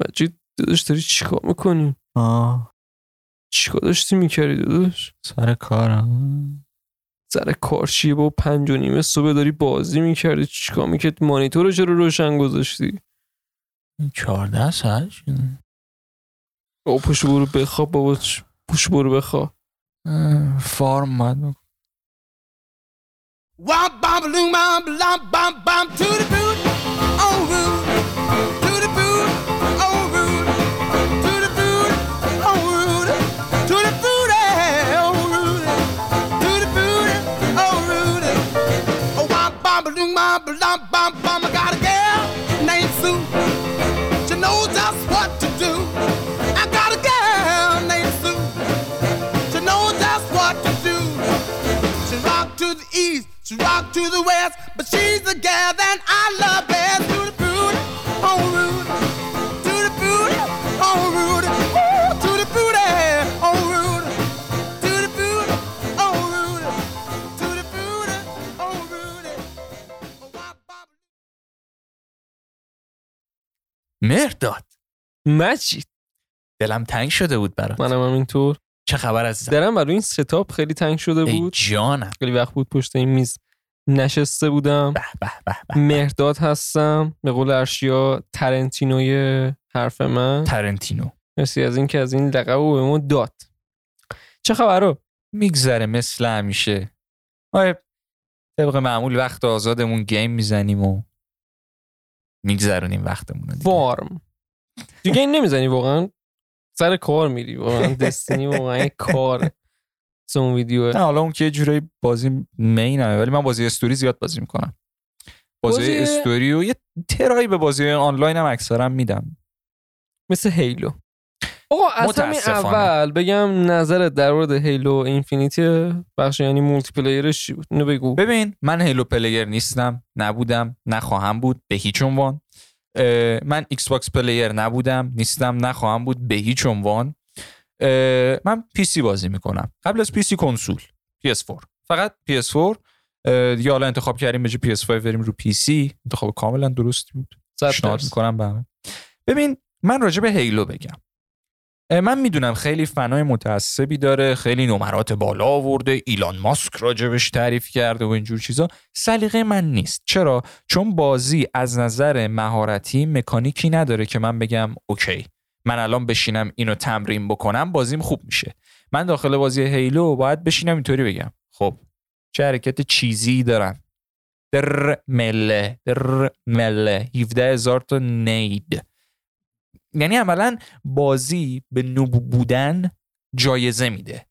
مجید داداش داری چیکار می‌کنی؟ آه. چیکار داشتی می‌کردی داداش؟ سر کارم. سر کار چیه با پنج و نیمه صبح داری بازی می‌کردی؟ چیکار می‌کردی؟ مانیتور رو چرا روشن گذاشتی؟ ساعت شده. بابا پوش برو بخواب بابا. پوش برو بخواب. فارم بکنم. Wop bam loom bam blam bam bam to the boot on blam bam bam I got a girl named Sue. She knows just what to do. I got a girl named Sue. She knows just what to do. She rock to the east, she rock to the west, but she's the gal that I love best. مرداد مجید. دلم تنگ شده بود برات. منم همینطور. چه خبر عزیزم؟ درم برای این ستاپ خیلی تنگ شده بود. جانم. خیلی وقت بود پشت این میز نشسته بودم. به به به به مهرداد هستم. به قول ارشیا ترنتینوی حرف من. ترنتینو. مرسی از اینکه از این لقب به ما داد. چه خبرو؟ میگذره مثل همیشه. ما طبق معمول وقت آزادمون گیم می‌زنیم و میگذرونیم وقتمون رو دیگه. فارم دیگه این نمی‌زنی واقعا. سر کار میری واقعا. دستینی واقعا کار. اون ویدیو. نه حالا اون که یه جورایی بازی مینمه ولی من بازی استوری زیاد بازی می‌کنم. بازی, بازی- استوری و یه ترایی به بازی آنلاین هم اکثرا میدم. مثل هیلو آقا از همین. اول بگم نظرت در مورد هیلو اینفینیتی بخش یعنی مولتی پلیرش چی بود؟ اینو بگو. ببین من Halo player نیستم نبودم نخواهم بود به هیچ عنوان. من Xbox player نبودم نیستم نخواهم بود به هیچ عنوان. من PC بازی می‌کنم. قبل از PC کنسول PS4 فقط PS4 اه، دیگه حالا انتخاب کردیم به جای PS5 بریم رو PC انتخاب کاملا درستی بود. پیشنهاد. می‌کنم به همه. ببین من راجع به Halo بگم. من می‌دونم خیلی فنای متعصبی داره خیلی نمرات بالا آورده ایلان ماسک راجبش تعریف کرده و اینجور چیزا. سلیقه من نیست. چرا؟ چون بازی از نظر مهارتی مکانیکی نداره که من بگم اوکی من الان بشینم اینو تمرین بکنم بازیم خوب میشه. من داخل بازی هیلو باید بشینم اینطوری بگم. خب چه حرکت چیزی دارم؟ در مله در مله. 17 هزار تا نید. یعنی عملا بازی به نوب بودن جایزه میده.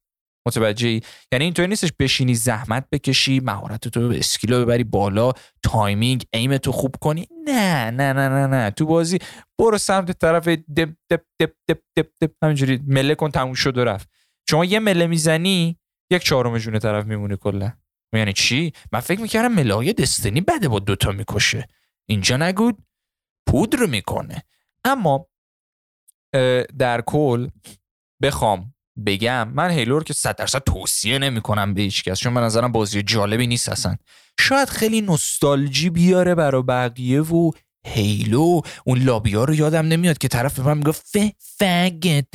متوجه یعنی اینطوری نیستش بشینی زحمت بکشی مهارت تو به skill و ببری بالا timing aim تو خوب کنی. نه نه نه نه نه. تو بازی برو سمت طرف دب دب دب دب دب دب. همینجوری melee کن تموم شد و رفت. شما یه melee می‌زنی یک چهارم جون طرف میمونه کلا. یعنی چی؟ من فکر می‌کردم melee های Destiny بده با دوتا می‌کشه. اینجا نگو پودر می‌کنه. اما در کل بخوام بگم من هیلو رو که 100 درصد توصیه نمی‌کنم به هیچ کس چون به نظرم بازی جالبی نیست اصلا. شاید خیلی نوستالژی بیاره برا بقیه و هیلو. اون لابیا رو یادم نمیاد که طرف به من میگه ف فگت.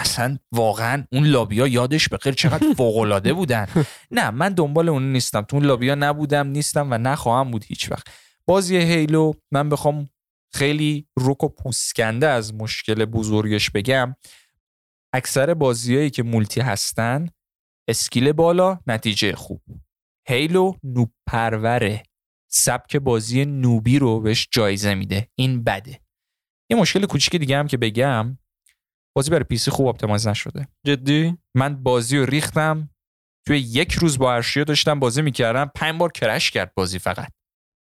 اصلا واقعا اون لابیا یادش بخیر چقدر فوق بودن. نه من دنبال اون نیستم. تو اون لابیا نبودم نیستم و نخواهم بود هیچ وقت بازی هیلو من بخوام خیلی رک و پوسکنده از مشکل بزرگش بگم اکثر بازیایی که multi هستن skill بالا نتیجه خوب. Halo noob پروره سبک بازی noob ی رو بهش جایزه میده. این بده. یه مشکل کوچیک دیگه هم که بگم بازی برای PC خوب optimize نشده. جدی؟ من بازی رو ریختم توی یک روز با ارشیا داشتم بازی می‌کردم پنج بار crash کرد بازی فقط.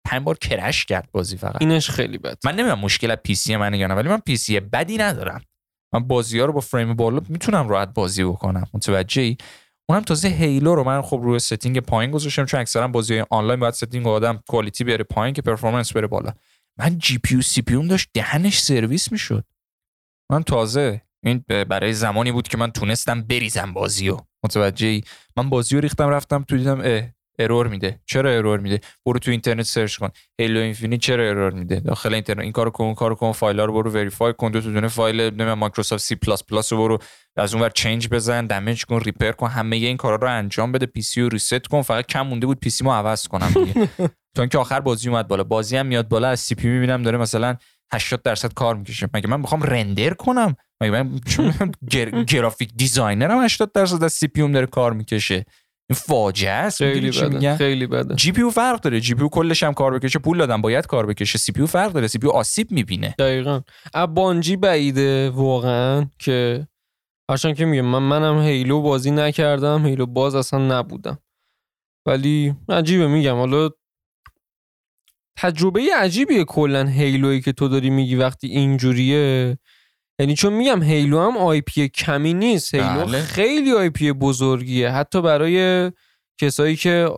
پنج بار crash کرد بازی فقط. اینش خیلی بد. من نمی‌دونم مشکل از PC منه یا نه ولی من PC بدی ندارم. من بازی ها رو با فریم بالا می‌تونم راحت بازی بکنم متوجهی اونم تازه هیلو رو من خب روی setting پایین گذاشتم چون اکثرا بازی آنلاین باید setting آدم quality بیاره پایین که performance بره بالا. من GP CPUم داشت دهنش سرویس می‌شد. من تازه این برای زمانی بود که من تونستم بریزم بازیو متوجهی من بازی رو ریختم رفتم تو دیدم اه error میده. چرا error میده؟ برو تو اینترنت search کن. Halo Infinite چرا error میده؟ داخل اینترنت. این کارو کن اون کارو کن فایل رو برو verify کن. دو دونه فایل نمی‌دونم Microsoft C++ رو برو. از اونور change بزن damage کن repair کن. همه این کارا رو انجام بده. PC رو reset کن. فقط کم مونده بود PC مو عوض کنم دیگه. تا اینکه آخر بازی اومد بالا. بازی هم میاد بالا. از CPU می‌بینم داره مثلا 80 درصد کار می‌کشه. مگه من می‌خوام render کنم؟ مگه من چون گر... graphic designerم 80 درصد از CPU داره کار می‌کشه. این فاجعه است؟ خیلی بده؟ خیلی بده. GPU فرق داره. GPU کلش هم کار بکشه پول دادم باید کار بکشه. CPU فرق داره. CPU آسیب می‌بینه. دقیقا. بانجی بعیده واقعا که هرچند که میگم من منم Halo بازی نکردم. Halo باز اصلا نبودم. ولی عجیبه میگم. حالا تجربه عجیبیه کلا Halo یی که تو داری میگی وقتی اینجوریه. یعنی چون میگم Halo هم IP کمی نیست. Halo بله. خیلی IP بزرگیه. حتی برای کسایی که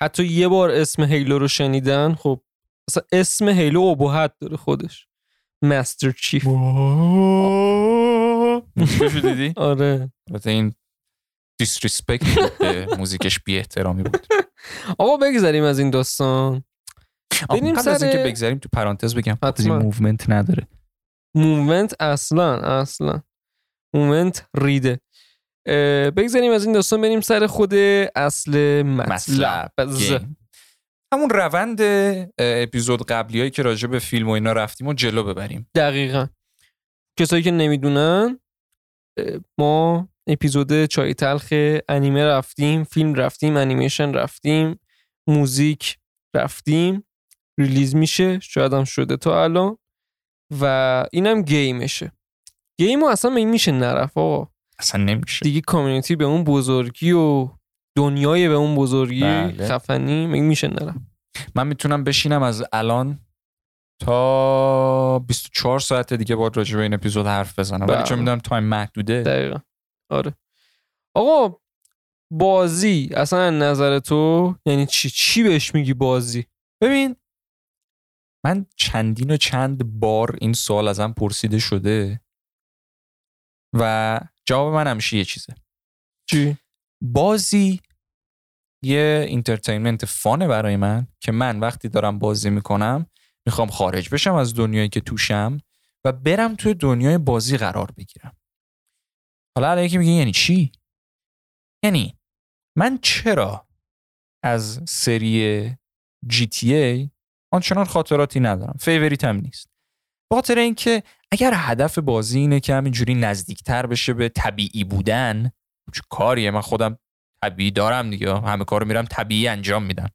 حتی یه بار اسم Halo رو شنیدن خب اصلا اسم Halo ابهت داره خودش. Master Chief. موسیقیشو دیدی؟ آره. البته این disrespect به music ش بی احترامی بود. آقا بگذریم از این داستان. بریم قبل از سر- اینکه بگذریم تو پرانتز بگم بازی حتما. movement نداره. movement اصلا اصلا. movement ریده. بگذاریم از این داستان بریم سر خود اصل مطلب. همون روند اپیزود قبلی هایی که راجع به فیلم و اینا رفتیم و جلو ببریم. دقیقا. کسایی که نمی‌دونن ما اپیزود چای تلخ انیمه رفتیم فیلم رفتیم انیمیشن رفتیم music رفتیم. release میشه شاید هم شده تا الان. و اینم game شه. game اصلا مگه میشه نرفت آقا. اصلا نمیشه. دیگه community به اون بزرگی و دنیای به اون بزرگی بله. خفنی مگه میشه نرفت. من می‌تونم بشینم از الان تا 24 ساعت دیگه باید راجع به این اپیزود حرف بزنم. ولی بله. چون می‌دونم time محدوده. دقیقا. آره. آقا بازی اصلا نظر تو یعنی چی؟ چی بهش میگی بازی؟ ببین من چندین و چند بار این سوال ازم پرسیده شده و جواب من همیشه یه چیزه. چی؟ بازی یه اینترتینمنت فانه برای من که من وقتی دارم بازی می‌کنم می‌خوام خارج بشم از دنیایی که توشم و برم توی دنیای بازی قرار بگیرم. حالا الان یکی میگه یعنی چی؟ یعنی من چرا از سری ای آنچنان خاطراتی ندارم. favorite هم نیست. به خاطر اینکه اگر هدف بازی اینه که همینجوری نزدیکتر بشه به طبیعی بودن چه کاریه؟ من خودم طبیعی دارم دیگه. همه کارو میرم طبیعی انجام میدم.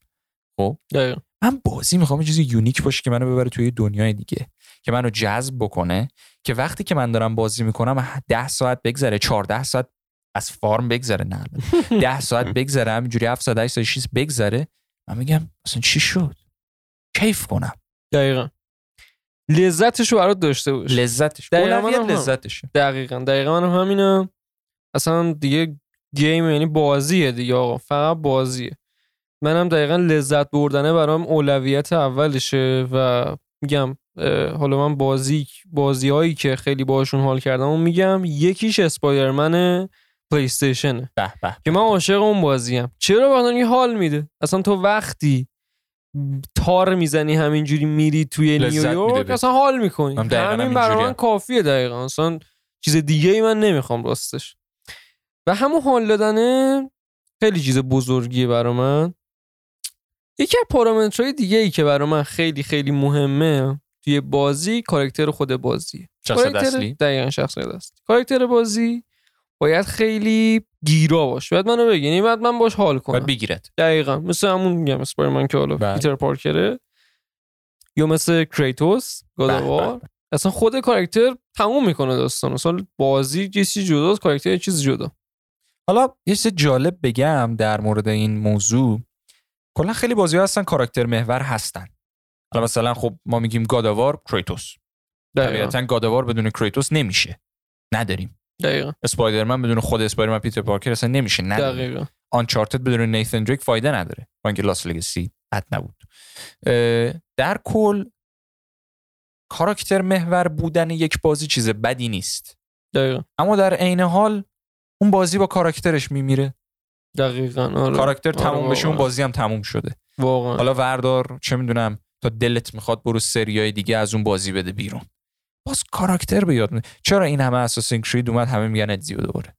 دقیقا. من بازی می‌خوام یه چیزی unique باشه که منو ببره توی دنیای دیگه. که منو جذب بکنه. که وقتی که من دارم بازی می‌کنم ده ساعت بگذره 14 ساعت از فارم بگذره. نه. ده ساعت بگذره همینجوری 7 ساعت 8 ساعت 6 بگذره. من میگم اصلا چی شد؟ کیف کنم. دقیقا. لذتشو برات داشته باش. لذتش. دقیقاً هم. لذتشه. دقیقا. دقیقا منم همینم اصلا دیگه گیم یعنی بازیه دیگه آقا. فقط بازیه. منم دقیقا لذت بردنه برام اولویت اولشه و میگم حالا من بازی بازی هایی که خیلی باشون حال کردم و میگم یکیش اسپایدرمن PlayStation ه به به. که من عاشق اون بازیم. چرا بخاطر حال میده؟ اصلا تو وقتی تاب می‌زنی همینجوری میری توی نیویورک. اصلا حال می‌کنی. دقیقاً همین برای من. کافیه دقیقا. اصلا چیز دیگه ای من نمی‌خوام راستش. و همون حال دادنه خیلی چیز بزرگیه برای من. یکی از پارامترهای دیگه ای که برای من خیلی خیلی مهمه توی بازی character خود بازی شخصیت اصلی؟ دقیقا شخصیت اصلی. character بازی باید خیلی گیرا باشه باید منو بگی. یعنی باید من باش حال کنم. باید بگیرت دقیقا. مثل همون میگم اسپایرمن که حالا بله. پیتر پارکره. یا مثل کریتوس گادوار به. اصلا خود کاراکتر تموم می‌کنه داستان اصلا بازی یه چیزی جداست کاراکتر یه چیز جدا. حالا یه چیز جالب بگم در مورد این موضوع. کلا خیلی بازی هستن کاراکتر محور هستن. حالا مثلا خب ما میگیم گاداوار کریتوس دقیقا. طبیعتا گاداوار بدون کریتوس نمیشه. نداریم. دقیقا. اسپایدرمن بدون خود اسپایدرمن پیتر پارکر اصلا نمیشه نداریم دقیقا. آنچارتد بدون نیتن دریک فایده نداره. با اینکه لاس لگسی بد نبود. در کل کاراکتر محور بودن یک بازی چیز بدی نیست. دقیقا. اما در عین حال اون بازی با کاراکترش میمیره. دقیقاً آره. کاراکتر آره، تموم بشه اون. بازی هم تموم شده. واقعا. حالا وردار چه می‌دونم تا دلت می‌خواد برو سریای دیگه از اون بازی بده بیرون. باز character به یاد چرا این همه Assassin's Creed اومد همه میگن Ezio دوباره؟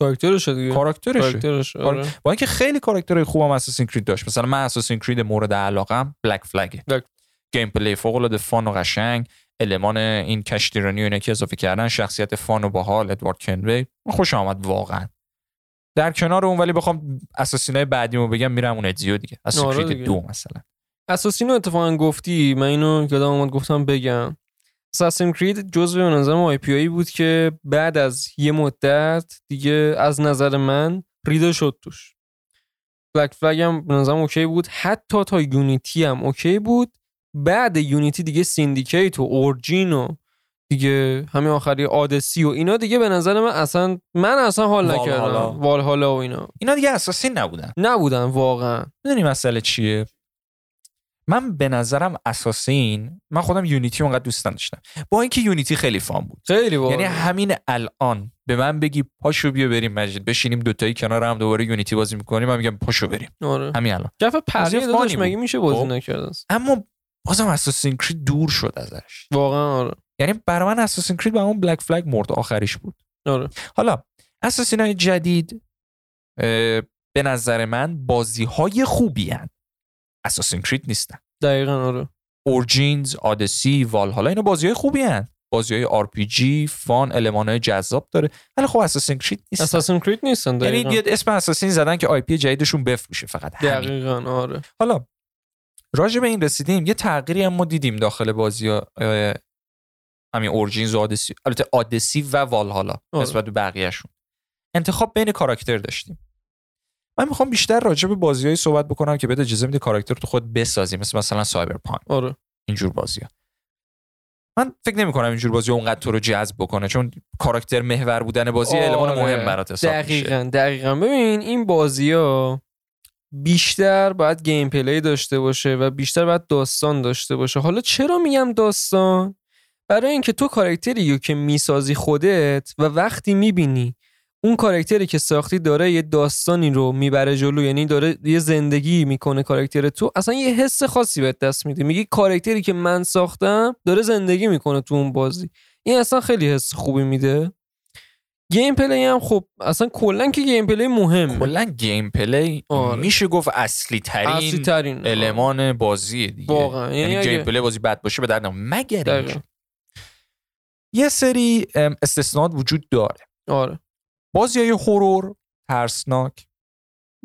character ش دیگه. character ش آره. با اینکه خیلی character های خوبم Assassin's Creed داشت. مثلا من Assassin's Creed مورد علاقم Black Black. gameplay فوق العاده fun و قشنگ. المان این کشتیرانی و اینا که اضافه کردن شخصیت fun و باحال. Edward Kenway خوشم اومد واقعا. در کنار اون ولی بخوام Assassin ای بعدیمو بگم میرم اون ادزیو دیگه. اساسین آره Creed. دو مثلا. Assassin و اتفاقا گفتی؟ من اینو یادم اومد گفتم بگم. Assassin's Creed جزو به نظرم IP آی بود که بعد از یه مدت دیگه از نظر من ریده شد توش. Black Flag هم به نظرم okay بود. حتی تا Unity هم okay بود. بعد Unity دیگه Syndicate و Origin و دیگه همین آخری آدسی و اینا دیگه به نظر من اصلا من اصلا حال والهالا. نکردم. والهالا و اینا. اینا دیگه Assassin نبودن. نبودن واقعا. می‌دونی مسئله چیه؟ من به نظرم اساسین من خودم یونیتی اونقدر دوست نداشتم. با اینکه یونیتی خیلی فان بود. خیلی واقعا یعنی همین الان به من بگی پاشو بیا بریم مجید بشینیم دوتایی کنار هم دوباره یونیتی بازی می‌کنیم من میگم پاشو بریم. آره. همین الان. جف فانی داداش بود. مگه میشه بازی خب. نکرده است اما بازم اساسین کرید دور شد ازش. واقعا آره. یعنی برای من اساسین کرید با اون بلک فلگ مرد آخریش بود. آره. حالا Assassin های جدید به نظر من بازی های خوبی هن. Assassin's Creed نیستن. دقیقا آره. Origins Odyssey Valhalla اینا بازی های خوبی هن. بازی های RPG fun المان های جذاب داره. ولی خب Assassin's Creed نیستن. Assassin's Creed نیستن یعنی دقیقا. اسم Assassin زدن که IP جدیدشون بفروشه فقط همین. دقیقا آره. حالا راجع به این رسیدیم. یه تغییری هم ما دیدیم داخل بازی ها همین Origins و آدسی البته آدسی و والهالا آره. نسبت به بقیهشون. انتخاب بین character داشتیم. من می‌خوام بیشتر راجع به بازیهایی صحبت بکنم که بهت اجازه میده character تو خود بسازی مثل مثلا Cyberpunk. آره. اینجور بازی ها. من فکر نمی کنم اینجور بازی اونقدر تو رو جذب بکنه چون character محور بودن بازی المان آره. مهم برات حساب میشه. دقیقا دقیقا. ببین این بازی ها بیشتر باید gameplay داشته باشه و بیشتر باید داستان داشته باشه. حالا چرا میگم داستان؟ برای اینکه تو کاراکتری که می‌سازی خودت و وقتی می‌بینی اون کاراکتری که ساختی داره یه داستانی رو می‌بره جلو یعنی داره یه زندگی می‌کنه کاراکتر تو. اصلا یه حس خاصی بهت دست میده. میگی کاراکتری که من ساختم داره زندگی می‌کنه تو اون بازی. این اصلا خیلی حس خوبی میده. gameplay هم خب اصلا کلا که gameplay مهم کلا gameplay آره. میشه گفت اصلی ترین اصلی ترین المان بازی دیگه. واقعا. یعنی, یعنی game اگه- play بازی بد باشه به درد. مگر یه سری ام، استثناءات وجود داره. آره. بازی های horror ترسناک.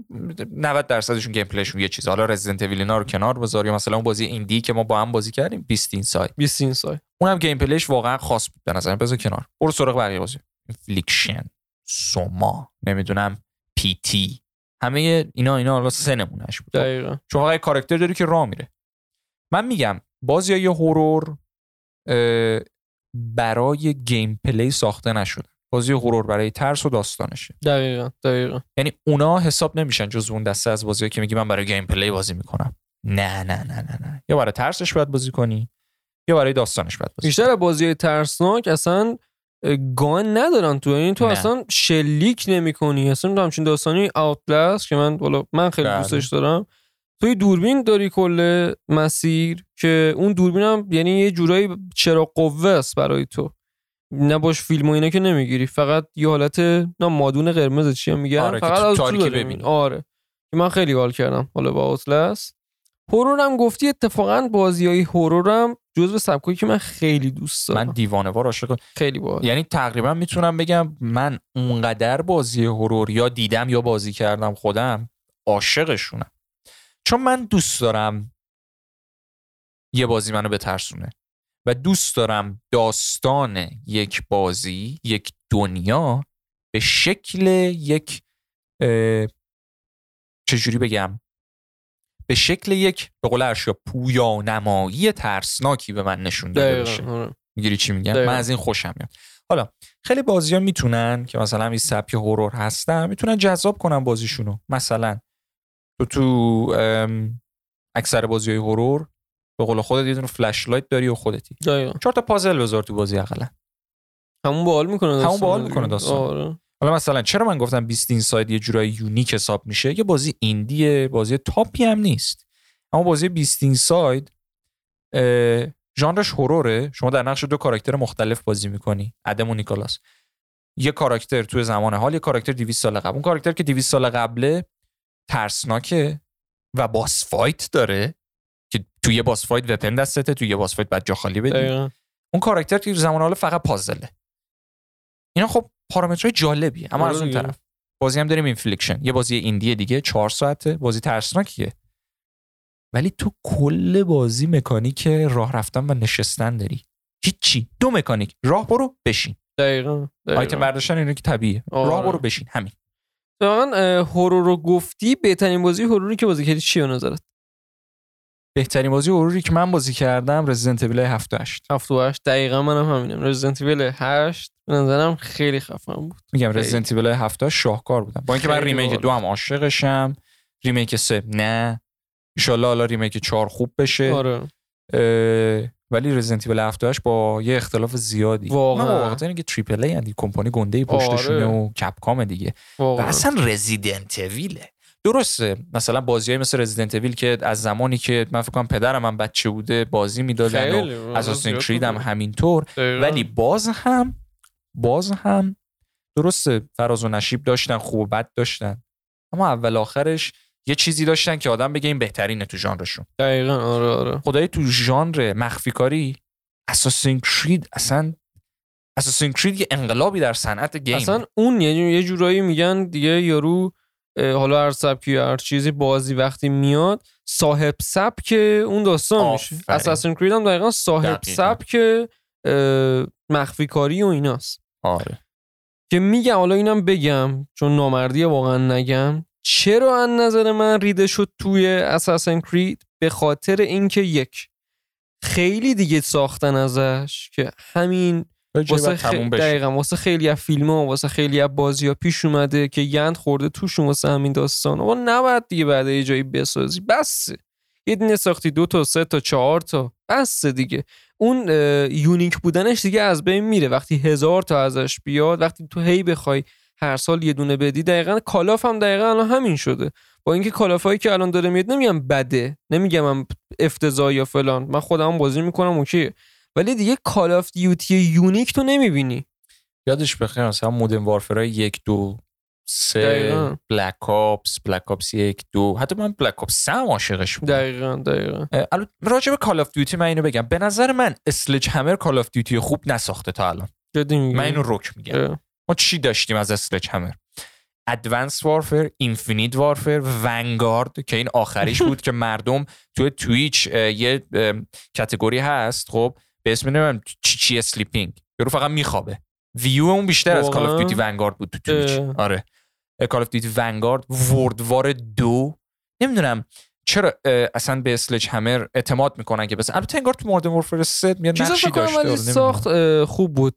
90 درصدشون gameplay شون یه چیز. حالا Resident Evil اینا رو کنار بذار یا مثلا اون بازی indie که ما با هم بازی کردیم Twenty Inside Twenty Inside اونم gameplay ش واقعا خاص بود. به نظرم بذار کنار. برو سراغ بقیه بازی. Infliction سوما. نمی‌دونم. P.T. همه اینا اینا حالا سه نمونه‌ش بود. دقیقا. چون یه کاراکتر داری که راه میره. من میگم بازی های horror برای gameplay ساخته نشده. بازی horror برای ترس و داستانشه. دقیقا دقیقا. یعنی اونا حساب نمیشن جز اون دسته از بازی که میگی من برای gameplay بازی می‌کنم. نه نه نه نه نه. یا برای ترسش باید بازی کنی یا برای داستانش باید بازی بیشتر بازی ترسناک اصلا گان ندارن تو این تو نه. اصلا شلیک نمی کنی اصلا همچین داستانی آوتلاست که من والا من خیلی بله. دوستش دارم. توی دوربین داری کل مسیر که اون دوربین هم یعنی یه جورایی چرا قوه است برای تو. نباش فیلم و اینا که نمی‌گیری فقط یه حالت نه مادون قرمز چی هم میگن؟ آره، فقط از تو تاریکی. می‌بینی. آره. که من خیلی حال کردم حالا با هورور هم گفتی اتفاقا بازی های هورور هم جزو سبکایی که من خیلی دوست دارم. من دیوانه وار عاشق خیلی باحال. یعنی تقریبا می‌تونم بگم من اونقدر بازی هورور یا دیدم یا بازی کردم خودم عاشقشونم. چون من دوست دارم یه بازی منو بترسونه. و دوست دارم داستان یک بازی یک دنیا به شکل یک چجوری بگم؟ به شکل یک به قول ارشیا پویا نمایی ترسناکی به من نشون داده بشه. آره. می‌گیری چی میگم؟ دقیقاً. من از این خوشم میاد. حالا خیلی بازی ها می‌تونن که مثلا این سبک horror هستن می‌تونن جذاب کنن بازیشونو. مثلا تو تو اکثر بازی های horror به قول خودت یه دونه flashlight داری و خودتی. دقیقا. چهار تا puzzle بذار تو بازی اقلا. همون باحال می‌کنه همون باحال. می‌کنه داستان. آره. حالا مثلا چرا من گفتم Twenty Inside یه جورایی unique حساب میشه؟ یه بازی indie ه بازی top ی هم نیست. اما بازی Twenty Inside ژانرش horror ه. شما در نقش دو کاراکتر مختلف بازی می‌کنی. ادم و نیکولاس. یه کاراکتر توی زمان حال یه کاراکتر 200 سال قبل. اون کاراکتر که 200 سال قبله ترسناکه و boss fight داره. توی یه boss fight weapon دستته توی یه boss fight باید جا خالی بدی. دقیقا. اون کاراکتر که تو زمان حال فقط puzzle ه. اینا خب پارامترهای جالبی اما آره از اون دیگه. طرف. بازی هم داریم Infliction یه بازی indie دیگه چهار ساعته. بازی ترسناکیه. ولی تو کل بازی mechanic راه رفتن و نشستن داری. هیچی. دو mechanic. راه برو بشین. دقیقا آیتم برداشتن اینو که طبیعیه. آره. راه برو بشین. همین. واقعا horror رو گفتی بهترین بازی horror ی که بازی کردی چیه به نظرت؟ بهترین بازی horror ی که من بازی کردم Resident Evil 7 و 8 7 و 8 دقیقا منم همینم. Resident Evil 8 به نظرم خیلی خفن بود. میگم. رزیدنت ایول 7 شاهکار بودم. با اینکه من remake. دو هم عاشقشم remake سه نه. ان حالا remake 4 خوب بشه. آره. ولی Resident Evil 7 و 8 با یه اختلاف زیادی. واقعا. من واقعا. اینه که triple A اند ی کمپانی گنده پشتشونه آره. و Capcom دیگه. و واقعا اصلا Resident Evil ه درسته. مثلا بازی مثل Resident Evil که از زمانی که من فکر کنم پدرم من بچه بوده بازی می‌دادن و Assassin's Creed هم. همینطور. ولی باز هم باز هم درسته. فراز و نشیب داشتن خوب و بد داشتن. اما اول آخرش یه چیزی داشتن که آدم بگه این بهترینه تو ژانرشون. دقیقا آره آره. خدای تو ژانر مخفی کاری اساسین کرید اصلا اساسین کرید یه انقلابی در صنعت گیم. اصلا اون یه جورایی میگن دیگه یارو حالا هر سبکی یا هر چیزی بازی وقتی میاد صاحب سبک اون داستان میشه. اساسین کرید هم دقیقا صاحب. سبک مخفی کاری و ایناست آره که میگم حالا اینم بگم چون نامردیه واقعا نگم چرا از نظر من ریده شد توی اساسن کرید به خاطر اینکه یک خیلی دیگه ساختن ازش که همین واسه خ... دقیقا واسه خیلی از فیلم ها واسه خیلی از بازی ها پیش اومده که گند خورده توشون واسه همین داستان. و نباید دیگه بعد یه جایی بسازی. بس. یه دونه ساختی دو تا سه تا چهار تا. بس دیگه. اون unique بودنش دیگه از بین میره. وقتی هزار تا ازش بیاد وقتی تو هی بخوای هر سال یه دونه بدی دقیقا Call of هم دقیقا الان همین شده. با اینکه Call of هایی که الان داره میاد نمیگم بده. نمیگم هم افتضاح یا فلان. من خودم بازی می‌کنم اوکی ولی دیگه Call of Duty unique تو نمی‌بینی. یادش بخیر مثلا Modern Warfare ای یک دو سه دقیقاً. Black Ops Black Ops یک دو. حتی من Black Ops سه هم عاشقش بودم. دقیقا دقیقا. راجع به Call of Duty من اینو بگم. به نظر من Sledgehammer Call of Duty خوب نساخته تا الان. من اینو رک میگم. اه. ما چی داشتیم از Sledgehammer Advanced Warfare Infinite Warfare Vanguard که این آخریش بود که مردم توی Twitch یه category هست خب؟ به اسم نمی‌دونم چی چی sleeping یارو فقط میخوابه. ویو اون بیشتر از Call of واقعا؟ Duty Vanguard بود تو Twitch. آره. Call of Duty Vanguard World War دو. نمی‌دونم چرا اصلا به Sledgehammer اعتماد می‌کنن که بس البته انگار تو Modern Warfare 3 میاد نقشی داشته. ولی آره، ساخت خوب بود.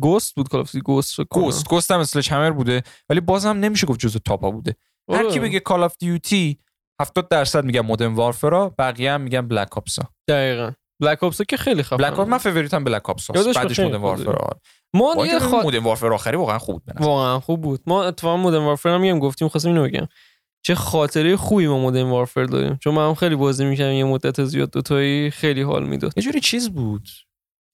Ghosts بود Call of Ghosts فکر کنم. Ghosts Ghosts هم Sledgehammer بوده. ولی بازم نمیشه گفت جزو top ا بوده. هر آره. کی بگه Call of Duty 70 درصد میگن Modern Warfare ا بقیه هم میگن Black Ops ا دقیقا. Black Ops که خیلی خفن Black Ops من favorite م Black یادش بعدش خودت. Warfare ما یه خا... Modern Warfare آخری واقعا خوب بود. واقعا خوب بود. ما اتفاقا مودرن وارفر هم میگم گفتیم خواستم اینو بگم. چه خاطره خوبی ما مودرن وارفر داریم. چون من هم خیلی بازی می‌کردم یه مدت زیاد دوتایی خیلی حال می‌داد. یه جوری چیز بود.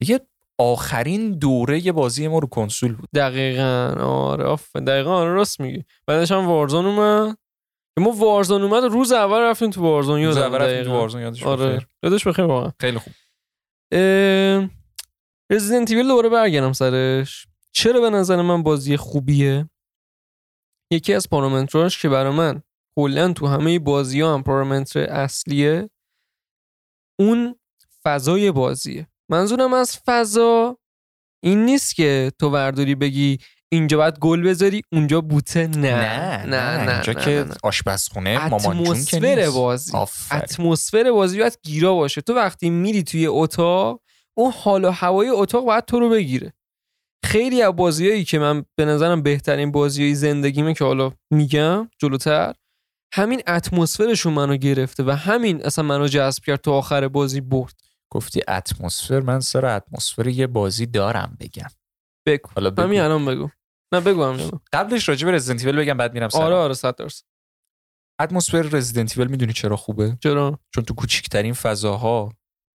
دیگه آخرین دوره بازی ما رو کنسول بود. دقیقا. آره آفرین. دقیقا آره راست میگی. بعدش هم وارزون اومد. ما وارزون اومد روز اول رفتیم تو وارزون روز یادم اول رفتیم تو. وارزون یادش آره. بخیر. یادش بخیر واقعا. خیلی خوب. رزیدنت ایول دوباره برگردم سرش. چرا به نظر من بازی خوبیه؟ یکی از پارامتراش که برای من کلا تو همه بازی ها هم پارامتر اصلیه اون فضای بازیه. منظورم از فضا این نیست که تو ورداری بگی اینجا باید گل بذاری اونجا بوته. نه. نه نه نه اینجا نه، که نه، نه. آشپزخونه مامان جون که اتمسفر نیست. بازی. آفرین. اتمسفر بازی باید گیرا باشه. تو وقتی میری توی اتاق اون حال و هوای اتاق باید تو رو بگیره. خیلی از بازیایی که من به نظرم بهترین بازیای زندگیمه که حالا میگم جلوتر همین اتمسفرشون منو گرفته و همین اصلا منو جذب کرد تو آخر بازی برد. گفتی اتمسفر من سر اتمسفر یه بازی دارم بگم. بگو. حالا بگو. همین الان بگو. نه بگو هم. قبلش راجع به رزیدنت بگم بعد میرم سر آره آره صد درصد. اتمسفر رزیدنت می‌دونی چرا خوبه؟ چرا؟ چون تو کوچیکترین فضاها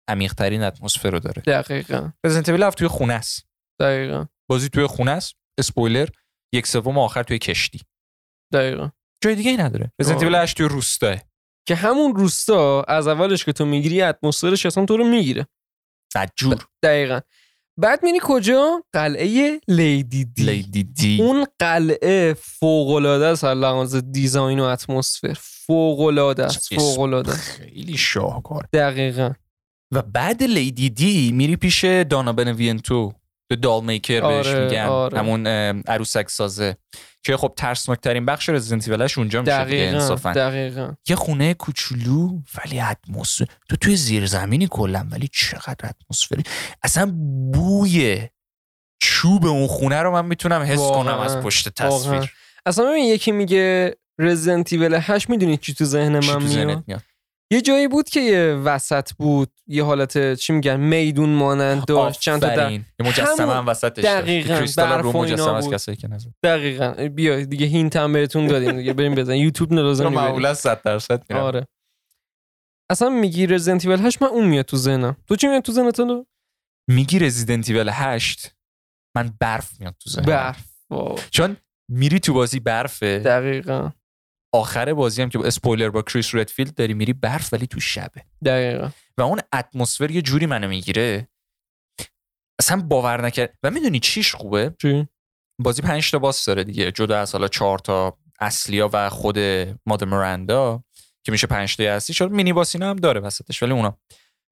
عمیق‌ترین atmosphere رو داره. دقیقا. Resident Evil توی خونه است. دقیقا. بازی توی خونه است. اسپویلر یک سوم آخر توی کشتی. دقیقا. جای دیگه ای نداره Resident. Evil 8 توی روستاعه. که همون روستا از اولش که تو می‌گیری atmosphere ش اصلا تو رو می‌گیره. بدجور. دقیقا. بعد میری کجا؟ قلعه Lady D. Lady D. اون قلعه فوق العاده است لحاظ design و atmosphere. فوق العاده است فوق العاده خیلی شاهکار. دقیقا. و بعد لیدی دی میری پیش دانا بنوینتو. دال میکر بهش آره، میگن. آره. همون عروسک سازه. که خب ترسناکترین بخش رزیدنت ایولش اونجا میشه دقیقا انصافا. دقیقا. یه خونه کوچولو ولی اتمسفر. تو توی زیرزمینی کلا ولی چقدر اتمسفری. اصلا بوی چوب اون خونه رو من می‌تونم حس واقعا، کنم از پشت واقعا. تصویر. اصلا ببین یکی میگه رزیدنت ایول 8 می‌دونی چی تو ذهن من میاد؟ یه جایی بود که یه وسط بود یه حالت چی میگن میدون مانند داشت چند تا در... مجسمه هم وسطش دقیقاً، برف و اینا بود. کسایی که نزد. دقیقا. بیا دیگه hint هم بهتون دادیم دیگه. بریم بزن یوتیوب نلازم معمولا 100 درصد میرم. آره. اصلا میگی Resident Evil 8 من اون میاد تو ذهنم. تو چی میاد تو ذهنت؟ تو؟ میگی Resident Evil 8 من برف میاد تو ذهنم. برف. wow. چون میری تو بازی برفه. دقیقا. آخر بازی هم که اسپویلر با Chris Redfield داری میری برف ولی تو شبه. دقیقا. و اون اتمسفر یه جوری منو می‌گیره. اصلا باور نکرد و می‌دونی چیش خوبه؟ چی؟ بازی پنج تا boss داره دیگه. جدا از حالا چهار تا اصلیا و خود Mother Miranda که میشه پنج تا اصلی. شد mini boss اینا هم داره وسطش ولی اونا.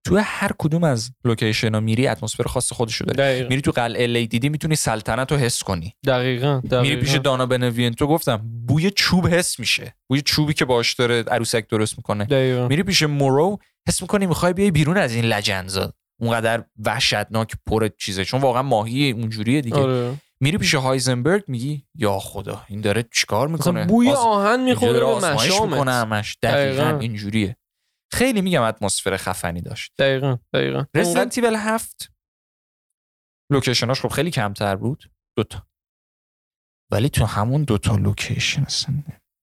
تو هر کدوم از لوکیشن ها میری اتمسفر خاص خودشو داره دقیقا. میری تو قلعه Lady D می‌تونی سلطنت رو حس کنی. دقیقا دقیقا. میری پیش Donna Beneviento گفتم بوی چوب حس میشه. بوی چوبی که باش داره عروسک درست می‌کنه. دقیقا. میری پیش مورو حس می‌کنی می‌خوای بیای بیرون از این لجنزا. اونقدر وحشتناک پر چیزه. چون واقعا ماهی اونجوریه دیگه. آره. میری پیش هایزنبرگ میگی یا خدا این داره چیکار می‌کنه؟ بوی آهن می‌خوره به مشامت. همش دقیقا دقیقاً. اینجوریه. خیلی میگم اتمسفر خفنی داشت. دقیقا دقیقا. رزیدنت ایول هفت. لوکیشناش خب خیلی کمتر بود. دوتا ولی تو همون دوتا لوکیشن اصلا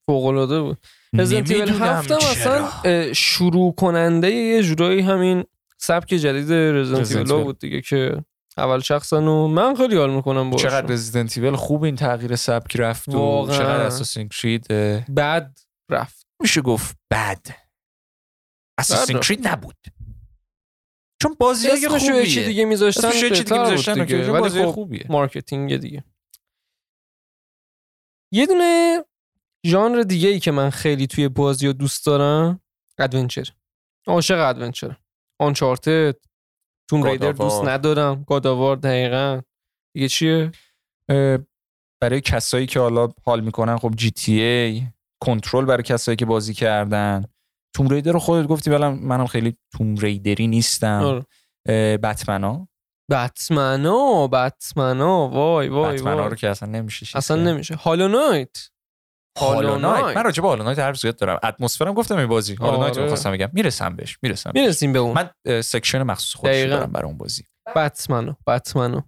فوق العاده بود. Resident Evil 7 هم. اصلا شروع کننده یه جورایی همین سبک جدید Resident Evil. بود دیگه که اول شخصن و من خیلی حال می‌کنم باهاش چقدر Resident Evil خوب این تغییر سبک رفت و واقعاً. چقدر Assassin's Creed بعد رفت. میشه گفت بد Assassin's. Creed نبود. چون بازی های اسمشو یه چی خوبیه دیگه میذاشتن چی دیگه می‌ذاشتن دیگه. ولی بازی خب خوبیه. marketing دیگه. یه دونه ژانر دیگه ای که من خیلی توی بازی ها دوست دارم adventure عاشق adventure Uncharted Tomb Raider دوست. ندارم. God of War دقیقا. دیگه چیه؟ برای کسایی که حالا حال می‌کنن خب GTA Control برای کسایی که بازی کردن. Tomb Raider رو خودت گفتی ولی منم خیلی Tomb Raider ی نیستم. بتمنا بتمنا بتمنا وای وای بتمنا رو که اصلا نمیشه اصلا. نمیشه. Hollow Knight Hollow Knight. من راجع به Hollow Knight حرف زیاد دارم. اتمسفرم گفتم این بازی. Hollow Knight رو آره. خواستم بگم. می‌رسم بهش می‌رسم. می‌رسیم به اون. من section مخصوص خودش. دارم برای اون بازی. Batman و Batman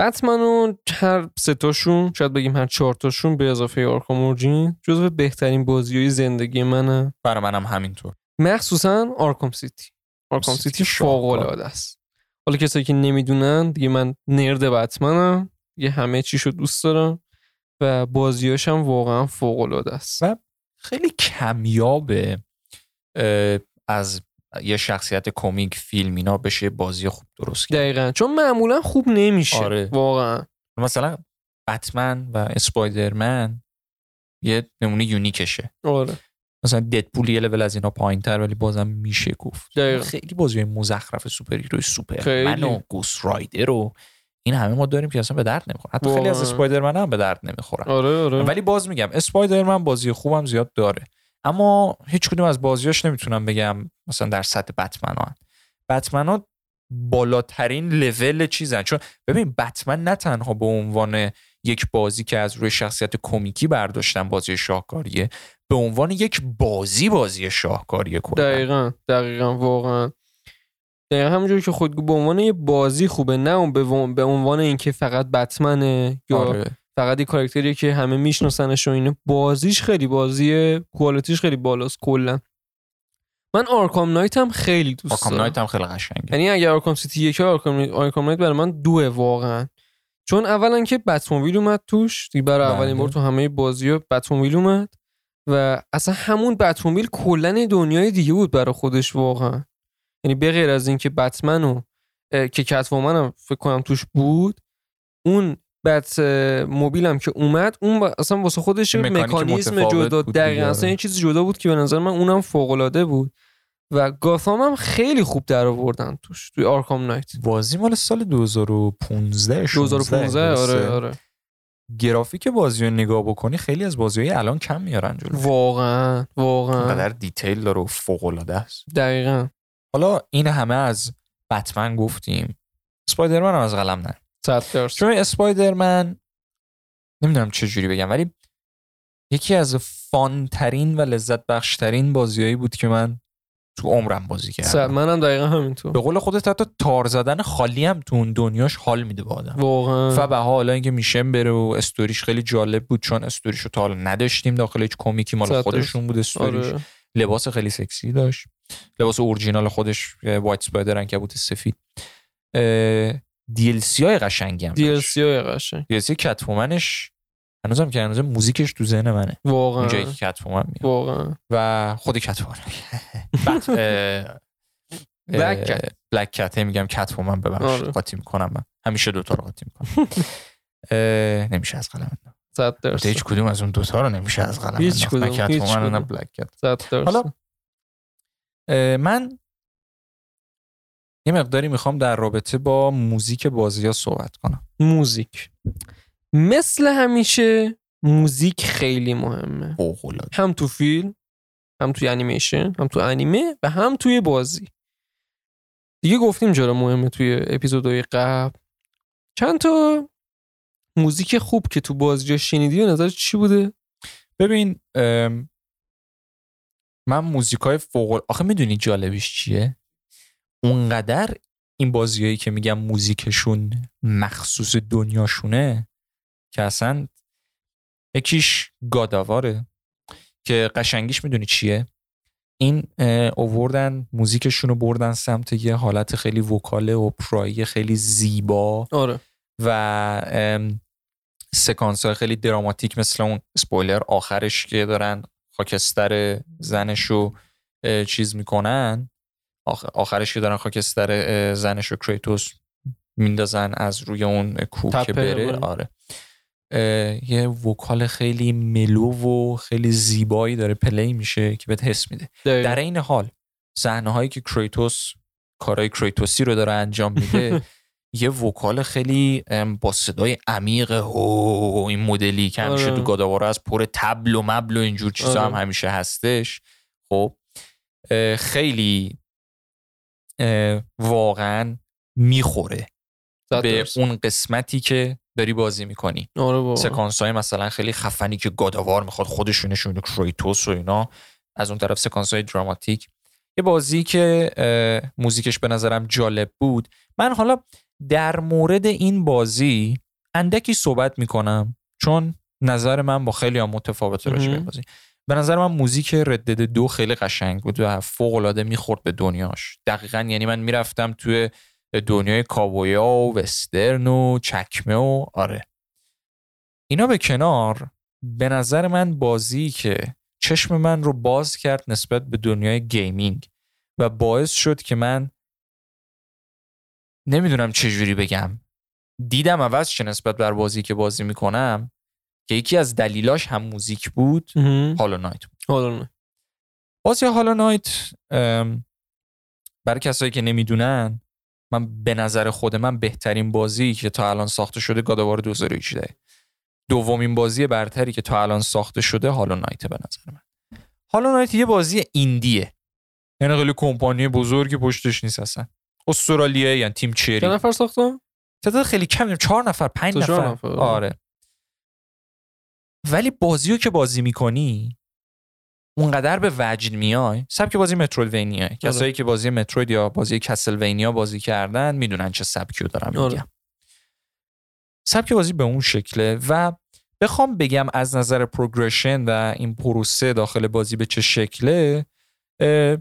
و Batman و هر سه تاشون شاید بگیم هر چهار تاشون به اضافه Arkham Origins جزو بهترین بازی های زندگی منه. برای منم همینطور. مخصوصا Arkham City. Arkham City. فوق العاده است. حالا کسایی که نمی‌دونن دیگه من nerd Batman م. دیگه همه چیشو دوست دارم و بازیاش هم واقعا فوق العاده است. و خیلی کمیابه از یه شخصیت کمیک فیلم اینا بشه بازی خوب درست کرد. دقیقا. چون معمولا خوب نمیشه. آره. واقعا. مثلا بتمن و Spider-Man یه نمونه unique شه. آره. مثلا Deadpool یه level از اینا پایین تر ولی بازم میشه گفت. دقیقاً. خیلی بازی مزخرف superhero ی Super خیلی. man و Ghost Rider و این همه ما داریم که اصلا به درد نمی‌خورن حتی خیلی از. Spider-Man هم به درد نمی‌خورن. آره آره. ولی باز میگم Spider-Man بازی خوبم زیاد داره. اما هیچ کدوم از بازیاش نمی‌تونم بگم مثلا در سطح بتمن ها بتمن ها بالاترین لول چیزن. چون ببین بتمن نه تنها به عنوان یک بازی که از روی شخصیت کمیکی برداشتن بازی شاهکاریه به عنوان یک بازی بازی شاهکاریه کلا. دقیقا دقیقا واقعا. دقیقا همونجوری که خود به عنوان یه بازی خوبه نه اون به عنوان اینکه فقط بتمنه یا آره. فقط یه character یه که همه میشناسنش و اینه. بازیش خیلی بازی quality ش خیلی بالاست کلا. من Arkham Knight هم خیلی دوست Arkham دارم. Knight هم خیلی قشنگه. یعنی اگر Arkham City یکی Arkham Arkham Knight برای من دوه واقعا. چون اولا که بتموبیل اومد توش دیگه برای بله. اولین بار تو همه بازی ها بتموبیل اومد و اصلا همون بتموبیل کلا یه دنیای دیگه بود برای خودش واقعا. یعنی به غیر از اینکه بتمن و که کتومن هم فکر کنم توش بود اون بت اه، موبیل هم که اومد اون با- اصلا واسه خودش مکانیزم جدا دقیقا. اصلا آره. یه چیزی جدا بود که به نظر من اونم فوق العاده بود. و گاثام هم خیلی خوب در آوردن توش توی آرکام نایت. بازی مال سال 2015 2015 آره آره. گرافیک بازی رو نگاه بکنی خیلی از بازی های الان کم میارن جلو. واقعا واقعا. انقدر دیتیل داره و فوق العاده است. دقیقا. حالا این همه از بتمن گفتیم. اسپایدرمن هم از قلم نه. صد درصد چون اسپایدرمن نمی‌دونم چه جوری بگم ولی یکی از فان ترین و لذت بخش ترین بازیایی بود که من تو عمرم بازی صد کردم منم دقیقا همینطور به قول خودت حتی تار زدن خالی هم تو اون دنیاش حال میده به آدم. واقعا. و به حالا اینکه میشن بره و استوریش خیلی جالب بود چون استوریش رو تا حالا نداشتیم داخل هیچ کمیکی مال خودشون بود استوریش. آره. لباس خیلی سکسی داشت. لباس اورجینال خودش white spider انکبوت سفید. DLC های قشنگی هم DL داشت. C های قشنگ. سی Catwoman ش هنوزم که هنوز موزیکش تو ذهن منه. واقعا. اونجایی که Catwoman میاد. واقعا. و خود بت Black Cat. Black Cat میگم Catwoman ببخش. آره. قاطی می‌کنم من. همیشه دوتا رو قاطی می‌کنم نمیشه از قلم. صد درصد. هیچ کدوم از اون دوتا رو نمیشه از قلم هیچ کدوم، هیچ کدوم. بلک کت حالا من یه مقداری می‌خوام در رابطه با موزیک بازی ها صحبت کنم. موزیک. مثل همیشه موزیک خیلی مهمه. هم تو فیلم هم توی انیمیشن هم تو انیمه و هم توی بازی. دیگه گفتیم چرا مهمه توی اپیزودهای قبل. چند تا موزیک خوب که تو بازی ها شنیدی به نظر چی بوده؟ ببین من موزیکای فوق آخه می‌دونی جالبش چیه؟ اونقدر این بازیایی که میگم موزیکشون مخصوص دنیاشونه که اصلا یکیش گاداواره که قشنگیش می‌دونی چیه؟ این اووردن موزیکشون رو بردن سمت یه حالت خیلی وکال اپرایی خیلی زیبا آره. و سکانس های خیلی دراماتیک مثل اون سپویلر آخرش که دارن خاکستر زنش رو اه، چیز می‌کنن. آخرش که دارن خاکستر زنش رو Kratos میندازن از روی اون کوه که بره آره. آره یه vocal خیلی mellow و خیلی زیبایی داره play میشه که بهت حس میده. در این حال صحنه هایی که Kratos کارهای کریتوسی رو داره انجام میده یه وکال خیلی با صدای عمیق هو این مدلی که همیشه آره. تو گاداوارا از پر تبل و مبل و اینجور چیزا آره. هم همیشه هستش خب خیلی واقعا می‌خوره به. اون قسمتی که داری بازی می‌کنی آره بابا. سکانس های مثلا خیلی خفنی که گاداوار می‌خواد خودشونشون کریتوس و اینا از اون طرف سکانس های دراماتیک یه بازی که موزیکش به نظرم جالب بود من حالا در مورد این بازی اندکی صحبت می‌کنم چون نظر من با خیلی هم متفاوته راجع. بازی به نظر من موزیک ردد دو خیلی قشنگ بود و فوق العاده می‌خورد به دنیاش. دقیقا یعنی من می‌رفتم توی دنیای کاوویا و وسترن و چکمه و آره. اینا به کنار به نظر من بازی که چشم من رو باز کرد نسبت به دنیای gaming و باعث شد که من نمی‌دونم چجوری بگم. دیدم عوض شه نسبت به بازی که بازی می‌کنم. که یکی از دلیلاش هم موزیک بود. Hollow Knight بود. نه بازی Hollow Knight برای کسایی که نمی‌دونن من به نظر خود من بهترین بازی که تا الان ساخته شده God of War 2018 دومین بازی برتری که تا الان ساخته شده هالو نایت به نظر من. هالو نایت یه بازی ایندیه. یعنی خیلی کمپانی بزرگی پشتش نیست اصلا. استرالیایی یعنی تیم چری. چند نفر ساختم؟ تعداد خیلی کمی چهار نفر پنج نفر. نفر. آره. ولی بازی رو که بازی می‌کنی اونقدر به وجد میای. سبک بازی مترویدوینیا کسایی که بازی متروید یا بازی کسلوینیا بازی کردن می‌دونن چه سبکی رو دارم آره. میگم. سبک بازی به اون شکله و بخوام بگم از نظر progression و این پروسه داخل بازی به چه شکله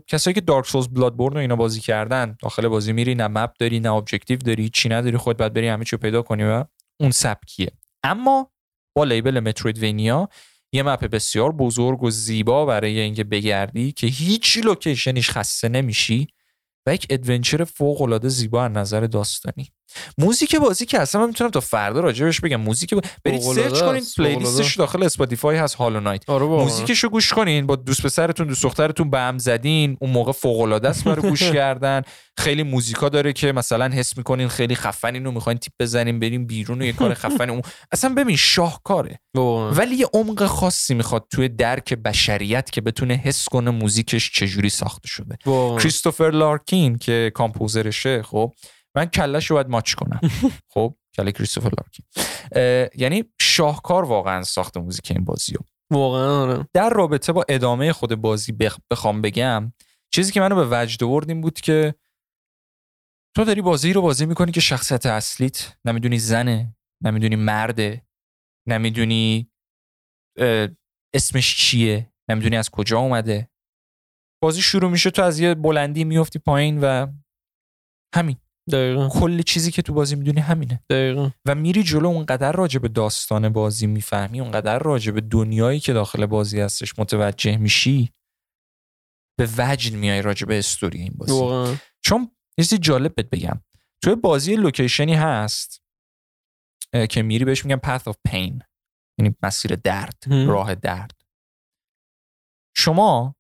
کسایی که Dark Souls Bloodborne و اینا بازی کردن داخل بازی میری نه map داری نه objective داری چی نداری خود باید بری همه چی پیدا کنی و اون سبکیه. اما با label metroidvania یه map بسیار بزرگ و زیبا برای اینکه بگردی که هیچ لوکیشنیش خسته نمیشی و یک adventure فوق العاده زیبا از نظر داستانی. موزیک بازی که اصلا من می‌تونم تا فردا راجبش بگم. موزیک با... برید search کنین playlist ش داخل Spotify هست Hollow Knight آره. موزیکش رو گوش کنین با دوست پسرتون دوست دخترتون به هم زدین اون موقع فوق العاده است برای گوش کردن. خیلی موزیکا داره که مثلا حس می‌کنین خیلی خفنین رو می‌خواین تیپ بزنین بریم بیرون و یه کار خفن اون. اصلا ببین شاهکاره. ولی یه عمق خاصی می‌خواد توی درک بشریت که بتونه حس کنه موزیکش چجوری ساخته شده. کریستوفر لارکین که کامپوزرشه خب من کلش رو باید ماچ کنم. خب کله کریستوفر لارکین یعنی شاهکار واقعا ساخت موزیک این بازی رو. واقعا آره. در رابطه با ادامه خود بازی بخ- بخوام بگم چیزی که منو به وجد آورد این بود که تو داری بازی رو بازی می‌کنی که شخصیت اصلیت نمی‌دونی زنه نمی‌دونی مرده نمی‌دونی اسمش چیه نمی‌دونی از کجا اومده. بازی شروع میشه تو از یه بلندی میفتی پایین و همین. دقیقا. کل چیزی که تو بازی می‌دونی همینه. دقیقا. و میری جلو اونقدر راجع به داستان بازی می‌فهمی اونقدر راجع به دنیایی که داخل بازی هستش متوجه میشی به وجد میای راجع به استوری این بازی. واقعا. چون چیزی جالب بهت بگم. توی بازی لوکیشنی هست که میری بهش میگن path of pain. یعنی مسیر درد هم. راه درد. شما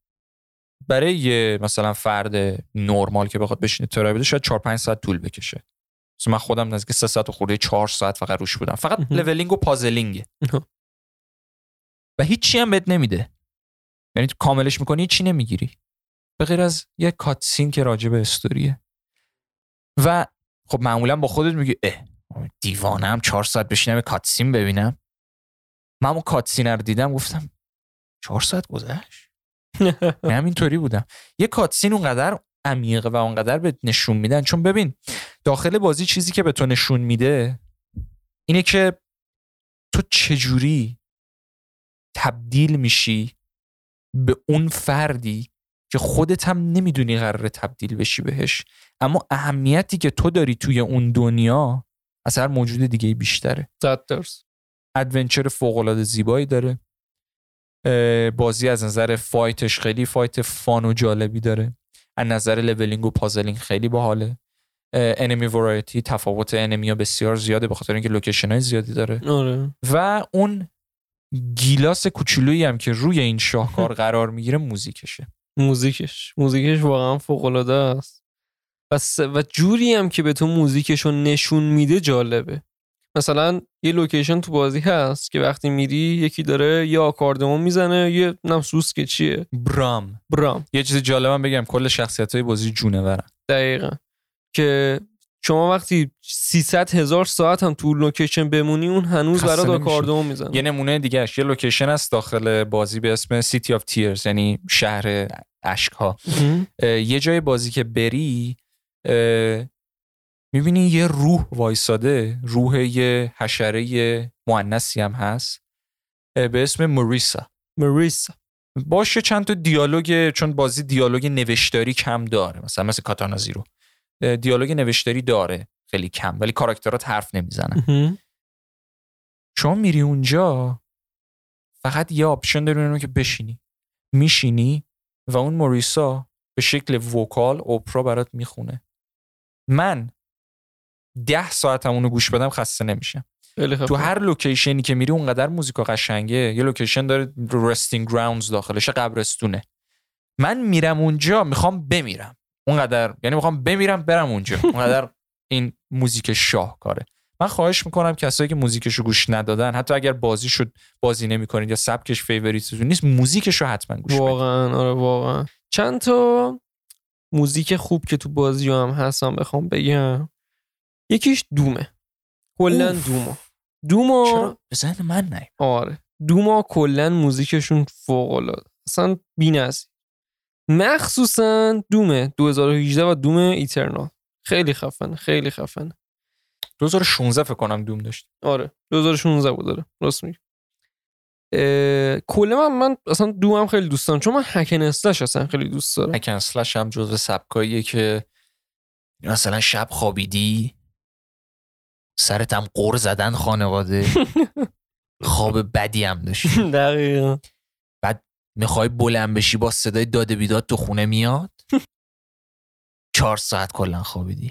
برای یه مثلا فرد نرمال که بخواد بشینه ترای بده شاید 4 5 ساعت طول بکشه. مثلا من خودم نزدیک 3 ساعت و خورده 4 ساعت فقط روش بودم. فقط. لولینگ و پازلینگه مهم. و هیچی هم بهت نمیده. یعنی تو کاملش می‌کنی هیچی نمی‌گیری. به غیر از یه کاتسین که راجع به استوریه و خب معمولا با خودت میگی اه دیوانم چهار ساعت بشینم کاتسین ببینم. من اون کاتسین رو دیدم گفتم چهار ساعت گذشت؟ من همینطوری بودم. یه کاتسین اونقدر عمیقه و اونقدر به نشون میدن. چون ببین داخل بازی چیزی که به تو نشون میده اینه که تو چجوری تبدیل میشی به اون فردی که خودت هم نمی‌دونی قراره تبدیل بشی بهش. اما اهمیتی که تو داری توی اون دنیا از هر موجود دیگه بیشتره. درصد adventure فوق زیبایی داره. بازی از نظر fight ش خیلی fight fun و جالبی داره. از نظر leveling و puzzling خیلی باحاله. enemy variety تفاوت enemy ها بسیار زیاده به خاطر اینکه location های زیادی داره. آره. و اون گیلاس کوچولویی هم که روی این شاهکار قرار می‌گیره موزیکشه. موزیکش. موزیکش واقعا فوق العاده است. و, س- و جوری هم که به تو موزیکش رو نشون میده جالبه. مثلا یه location تو بازی هست که وقتی میری یکی داره یه آکاردئون می‌زنه یه نم سوسکه چیه. برام. برام. یه چیز جالبم بگم کل شخصیت های بازی جونورن دقیقا. که شما وقتی 300 هزار ساعت هم تو location بمونی اون هنوز برات میشینه. آکاردئون می‌زنه. یه نمونه دیگه یه location هست داخل بازی به اسم City of Tears یعنی شهر اشک ها یه جای بازی که بری می‌بینی یه روح وایساده روح یه حشره مؤنثی هم هست به اسم موریسا مریسا. باشه چند تا دیالوگ چون بازی دیالوگ نوشتاری کم داره مثلا مثل Katana Zero دیالوگ نوشتاری داره خیلی کم ولی کاراکترات حرف نمی‌زنن. شما میری اونجا فقط یه option داری اونو که بشینی. میشینی و اون موریسا به شکل vocal opera برات می‌خونه. من ده ساعت هم اونو گوش بدم خسته نمیشم. خفن. تو هر location ی که میری اونقدر موزیکا قشنگه یه location داره Resting Grounds داخلش قبرستونه. من میرم اونجا می‌خوام بمیرم. اونقدر یعنی می‌خوام بمیرم برم اونجا. اونقدر این موزیک شاهکاره. من خواهش می‌کنم کسایی که موزیکشو گوش ندادن حتی اگر بازی شد بازی نمی‌کنید یا سبکش favorite تون نیست موزیکشو حتما گوش واقعا آره واقعا. چند تا موزیک خوب که تو بازی هم هستم بخوام بگم. یکیش Doom ه. کلا. دوما دوما چرا؟ من نه آره. Doom ا کلا موزیکشون فوق العاده اصلا بی‌نظیر. مخصوصا دوم 2018 و دوم ایترنال. خیلی خفنه خیلی خفنه. 2016 فکر کنم دوم داشت. آره. 2016 بود داره راست میگی. کلا من من اصلا دوم خیلی دوست دارم چون من هکن اسلش اصلا خیلی دوست دارم. هکن اسلش هم جزو سبکاییه که مثلا شب خوابیدی سرت هم قر زدن خانواده. خواب بدی هم داشتی. دقیقا. می‌خوای بلند بشی با صدای داده بیداد تو خونه میاد. چهار ساعت کلا خوابیدی.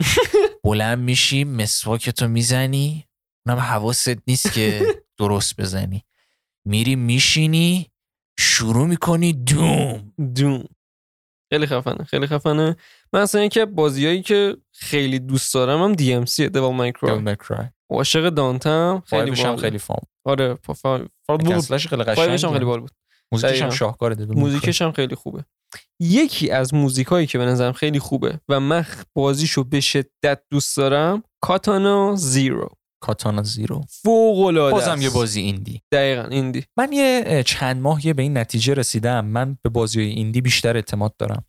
بلند میشی مسواکتو می‌زنی. اونم حواست نیست که درست بزنی. میری میشینی شروع می‌کنی دوم. دوم. خیلی خفنه خیلی خفنه. من اصلا یکی از بازیایی که خیلی دوست دارم هم دی ام سی دیوال مایکرو عاشق دانتم. خیلی باحاله. خیلی فام آره فا- فا- بود. اسلش خیلی فایلش هم خیلی بال بود. موزیکش هم. شاهکاره موزیکش هم خیلی خوبه. یکی از موزیکایی که به نظرم خیلی خوبه و من بازیشو به شدت دوست دارم کاتانا زیرو کاتانا زیرو فوق العاده بازم یه بازی indie. دقیقا indie. من یه چند ماه یه به این نتیجه رسیدم. من به بازی indie بیشتر اعتماد دارم.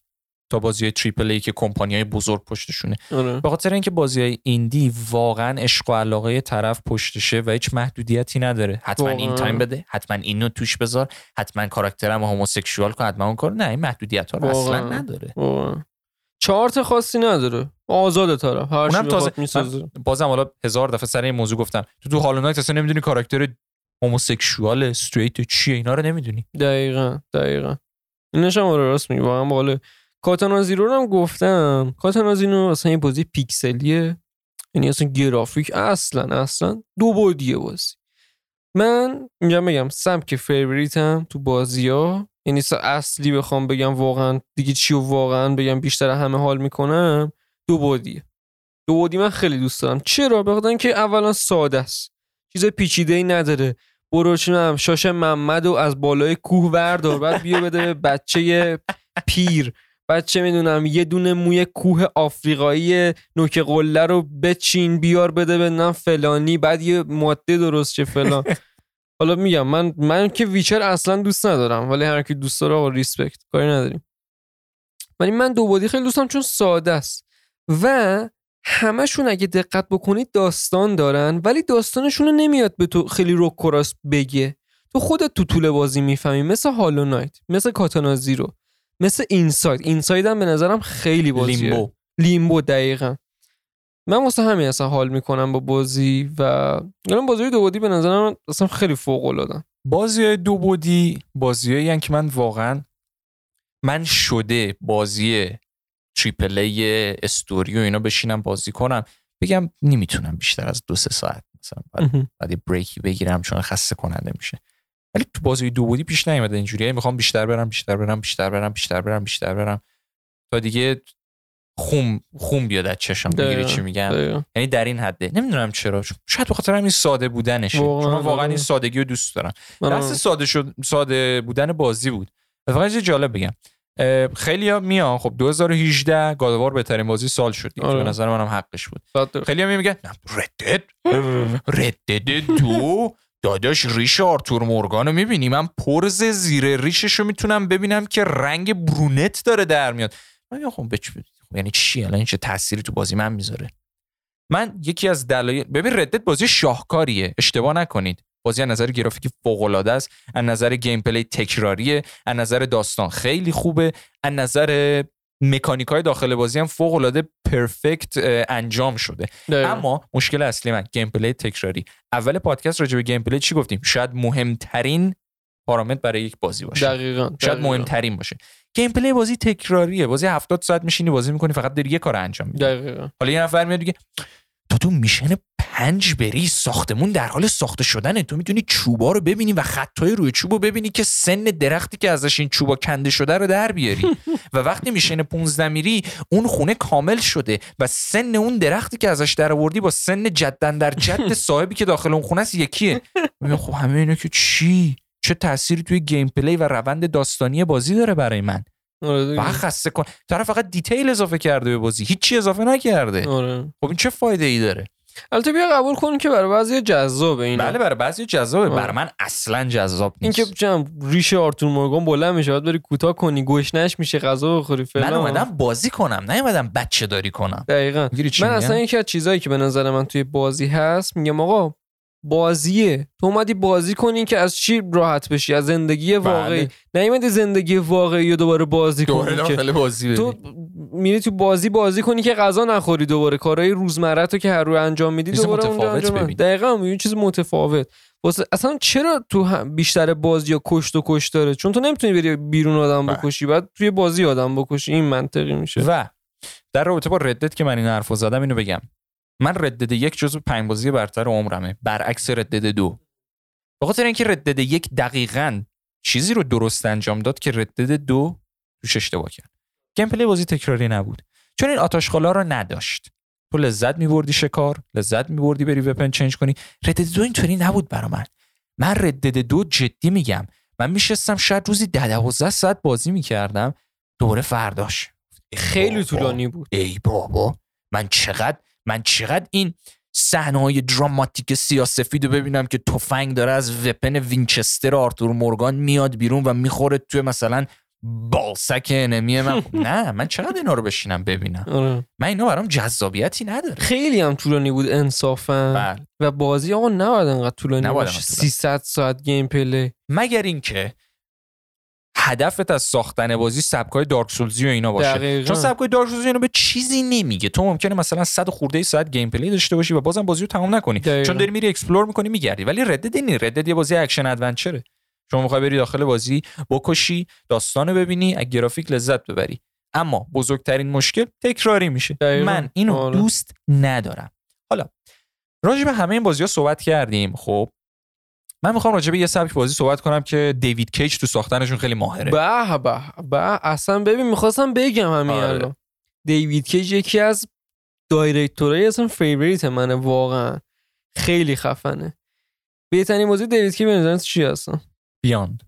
تا بازی triple A که کمپانی های بزرگ پشتشونه. آره. به خاطر اینکه بازی های indie واقعا عشق و علاقه طرف پشتشه و هیچ محدودیتی نداره. حتما این. time بده حتما اینو توش بذار حتما کاراکترم هموسکشوال کن حتما اون کار نه این محدودیت ها رو اصلا. نداره. واقعا. چارت خاصی نداره. آزاد طرف. هر اونم تازه می‌سازه. بازم حالا هزار دفعه سر این موضوع گفتم. تو تو هالو نایت اصلا نمی‌دونی کاراکتر هموسکشوال استریت چیه؟ اینا رو نمی‌دونی. دقیقا دقیقا. اینش هم آره راست میگی. واقعا باله کاتانا زیرو رو هم گفتم. کاتانا زیرو اصلا یه بازی پیکسلیه. یعنی اصلا گرافیک اصلا اصلا دو بعدیه بازی. من اینجا بگم سبک فیوریتم تو بازی ها یعنی اصلی بخوام بگم واقعا دیگه چی و واقعا بگم بیشتر همه حال می‌کنم دو بعدیه دو بعدی من خیلی دوست دارم. چرا؟ بخاطر اینکه اولا ساده است. چیز پیچیده ای نداره. برو چونم شاش محمد و از بالای کوه وردار بعد بیا بده بچه پیر. بچه می‌دونم یه دونه موی کوه آفریقایی نوک قله رو بچین بیار بده به نم فلانی بعد یه ماده درست چه فلان. حالا میگم من من که ویچر اصلا دوست ندارم ولی هر کی دوست داره آقا ریسپکت کاری نداریم. ولی من دو بعدی خیلی دوستم چون ساده است. و همشون اگه دقت بکنید داستان دارن ولی داستانشون رو نمیاد به تو خیلی رو راست بگه. تو خودت تو طول بازی می‌فهمی مثل Hollow Knight مثل Katana Zero مثل Inside. Inside هم به نظرم خیلی بازیه. Limbo. Limbo دقیقا. من واسه همین اصلا حال می‌کنم با بازی و الان بازی دو بعدی به نظرم اصلا خیلی فوق العاده بازی های دو بعدی بازی که من واقعا من شده بازی تریپل ای استوری و اینا بشینم بازی کنم. بگم نمی‌تونم بیشتر از دو سه ساعت مثلا بعد, بعد بریکی بگیرم چون خسته کننده میشه. ولی تو بازی دو بودی پیش نیومده اینجوریه می‌خوام بیشتر برم بیشتر برم بیشتر برم بیشتر برم بیشتر برم تا دیگه خوم خوم بیاد از چشم می‌گیری. چی میگم. یعنی در این حده نمی‌دونم چرا شاید به خاطر همین ساده بودنشه واقعاً، چون من واقعا آره. این سادگی رو دوست دارم من بحث ساده شد ساده بودن بازی بود و فقط یه جالب بگم خیلی ها میان خب 2018 گادوار بهترین بازی سال شد. آره. به نظر منم حقش بود. خیلی هم میگن ردد ردد دو داداش ریش آرتور مورگانو می‌بینی؟ من پرز زیر ریشش رو می‌تونم ببینم که رنگ برونت داره در میاد. من خب بچ- خب یعنی چی؟ الان چه تأثیری تو بازی من می‌ذاره؟ من یکی از دلایل ببین ردت بازی شاهکاریه. اشتباه نکنید. بازی از نظر گرافیکی فوق العاده است. از نظر gameplay تکراریه. از نظر داستان خیلی خوبه. از نظر مکانیک های داخل بازی هم فوق العاده perfect انجام شده. دقیقاً. اما مشکل اصلی من gameplay تکراری. اول پادکست راجع به gameplay چی گفتیم؟ شاید مهمترین پارامتر برای یک بازی باشه. دقیقاً شاید دقیقاً. مهمترین باشه. gameplay بازی تکراریه. بازی 70 ساعت میشینی بازی می‌کنی فقط داری یه کار انجام میدی. حالا یه نفر میاد میگه تو تو mission پنج بری ساختمون در حال ساخته شدنه. تو می‌تونی چوبا رو ببینی و خطای روی چوب رو ببینی که سن درختی که ازش این چوبا کنده شده رو در بیاری. و وقتی mission 15 میری اون خونه کامل شده و سن اون درختی که ازش در آوردی با سن جد اندر جد صاحبی که داخل اون خونه است یکیه. خب همه اینا که چی؟ چه تأثیری توی gameplay و روند داستانی بازی داره برای من؟ آره خسته کن. طرف فقط detail اضافه کرده به بازی. هیچی اضافه نکرده. آره. خب این چه فایده ای داره؟ البته بیا قبول کن که برای بعضی جذابه اینا. بله برای بعضی جذابه. برای من اصلا جذاب نیست. اینکه چم ریش آرتور مورگان بلند میشه بعد بری کوتاه کنی گشنش میشه غذا بخوری فلان. من اومدم بازی کنم نه اومدم بچه داری کنم. دقیقا. من؟ اصلا یکی از چیزایی که به نظر من توی بازی هست میگم آقا بازیه. تو اومدی بازی کنی که از چی راحت بشی؟ از زندگی واقعی. بله. نیومدی زندگی واقعی رو دوباره بازی دوباره کنی که بازی تو تو میری تو بازی بازی کنی که غذا نخوری دوباره. کارهای روزمره تو که هر روز انجام میدی دوباره اونجا متفاوت انجام. دقیقا یه چیز متفاوت. واسه اصلا چرا تو هم- بیشتر بازی یا کشت و کشت داره؟ چون تو نمی‌تونی بری بیرون آدم بله. بکشی بعد توی بازی آدم بکشی. این منطقی میشه. و در رابطه با ردت که من این حرفو زدم اینو بگم. من ردد یک جزو پنج بازی برتر عمرمه. برعکس ردد دو. به خاطر اینکه ردد یک دقیقا چیزی رو درست انجام داد که ردد دو توش اشتباه کرد. گیم پلی بازی تکراری نبود. چون این آتاشخالا رو نداشت. تو لذت میبردی شکار لذت میبردی بری weapon change کنی. Red Dead دو اینطوری نبود برا من. من Red Dead دو جدی میگم. من میشستم شاید روزی ده دوازده ساعت بازی می‌کردم. دوره فرداش. خیلی. طولانی بود. ای بابا. من چقدر من چقدر این صحنه های دراماتیک سیاسفید رو ببینم که تفنگ داره از weapon Winchester آرتور مورگان میاد بیرون و می‌خوره توی مثلا بالسک enemy من نه من چقدر اینا رو بشینم ببینم آره. من اینا برام جذابیتی نداره خیلی هم طولانی بود انصافا بله. و بازی آقا نباید انقدر طولانی باشه انقدر طولانی. 300 ساعت gameplay مگر اینکه هدفت از ساختن بازی سبکای Dark Souls ی و اینا باشه دقیقاً. چون سبکای Dark Souls ی اینو به چیزی نمیگه تو ممکنه مثلا 100 خورده ساعت gameplay داشته باشی و بازم بازی رو تمام نکنی دقیقاً. چون داری میری explore می‌کنی میگردی ولی Red Dead این. Red Dead یه بازی action adventure ه شما می‌خوای بری داخل بازی بکشی داستانو ببینی از گرافیک لذت ببری اما بزرگترین مشکل تکراری میشه دقیقاً. من اینو آره. دوست ندارم حالا راجع به همه این بازی ها صحبت کردیم خب من می‌خوام راجع به یه سبک بازی صحبت کنم که دیوید کیج تو ساختنشون خیلی ماهره. به به به اصلا ببین می‌خواستم بگم همین آره. الان. دیوید کیج یکی از director های اصلا favorite منه واقعا. خیلی خفنه. بهترین بازی دیوید کیج به نظرت چی هستن Beyond.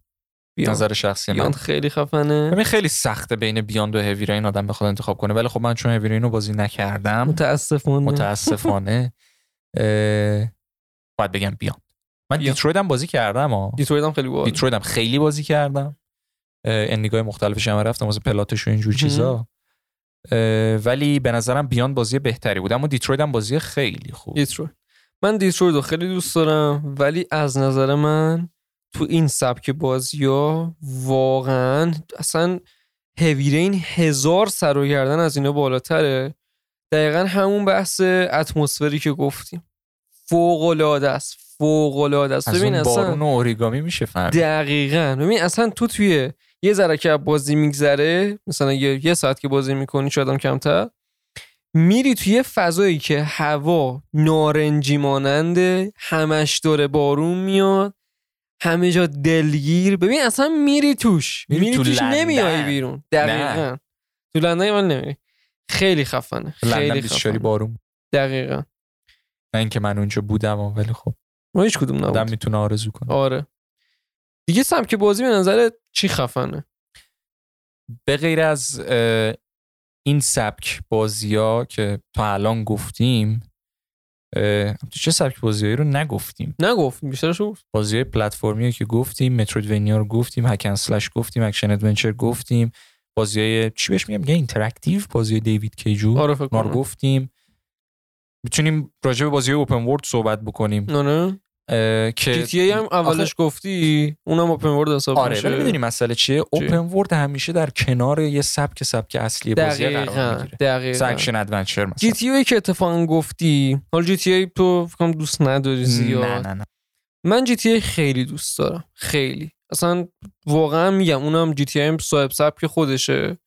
Beyond. نظر شخصی من. Beyond خیلی خفنه. ببین خیلی سخته بین Beyond و Heavy Rain آدم بخواد انتخاب کنه ولی خب من چون هوی رو بازی نکردم متاسفانه. متاسفانه اه، باید بگم Beyond. من. Detroit هم بازی کردم ها Detroit هم خیلی باحال. Detroit هم خیلی بازی کردم. انیگاه مختلفش هم رفتم واسه plat ش و اینجور چیزا. ولی به نظرم Beyond بازی بهتری بود. اما Detroit هم بازی خیلی خوب. Detroit. من دیترویت رو خیلی دوست دارم ولی از نظر من تو این سبک بازی ها واقعا اصلا هویرین هزار سر و گردن از اینا بالاتره. دقیقا همون بحث اتمسفری که گفتیم. فوق العاده است. فوق العاده است ببین اصلا بارون اوریگامی میشه فهمید دقیقا. ببین اصلا تو توی یه ذره که از بازی میگذره مثلا یه, یه ساعت که بازی می‌کنی شاید هم کمتر میری توی فضایی که هوا نارنجی ماننده همش داره بارون میاد همه جا دلگیر. ببین اصلا میری توش. میری میری, تو توش لندن. نمیای بیرون. دقیقا. تو لندن من نمیری خیلی خفنه. لندن خیلی 24 خفنه. بارون. دقیقا. نه اینکه من اونجا بودم ولی خب. ما هیچ کدوم آدم نبود می‌تونه آرزو کنه. آره. دیگه سبک بازی به نظر چی خفنه؟ به غیر از این سبک بازی ها که تا الان گفتیم تو چه سبک بازیایی رو نگفتیم؟ نگفت بیشترشو گفت. بازی های پلتفرمی که گفتیم Metroidvania رو گفتیم hack and slash گفتیم action adventure گفتیم. بازی های چی بهش میگم؟ میگن interactive بازی دیوید کیجو آره ما رو گفتیم. می‌تونیم راجع به بازی open world صحبت بکنیم. آره اه، که GTA هم اولش گفتی اونم open world حساب آره میشه. ولی می‌دونی مسئله چیه؟ open world همیشه در کنار یه سبک سبک اصلی بازی قرار می‌گیره. دقیقاً. action adventure مثلا. GT A که اتفاقا گفتی حالا GTA تو فکر دوست نداری زیاد. نه نه. نه من GTA خیلی دوست دارم خیلی. اصلا واقعا میگم اونم GTA صاحب سبک خودشه.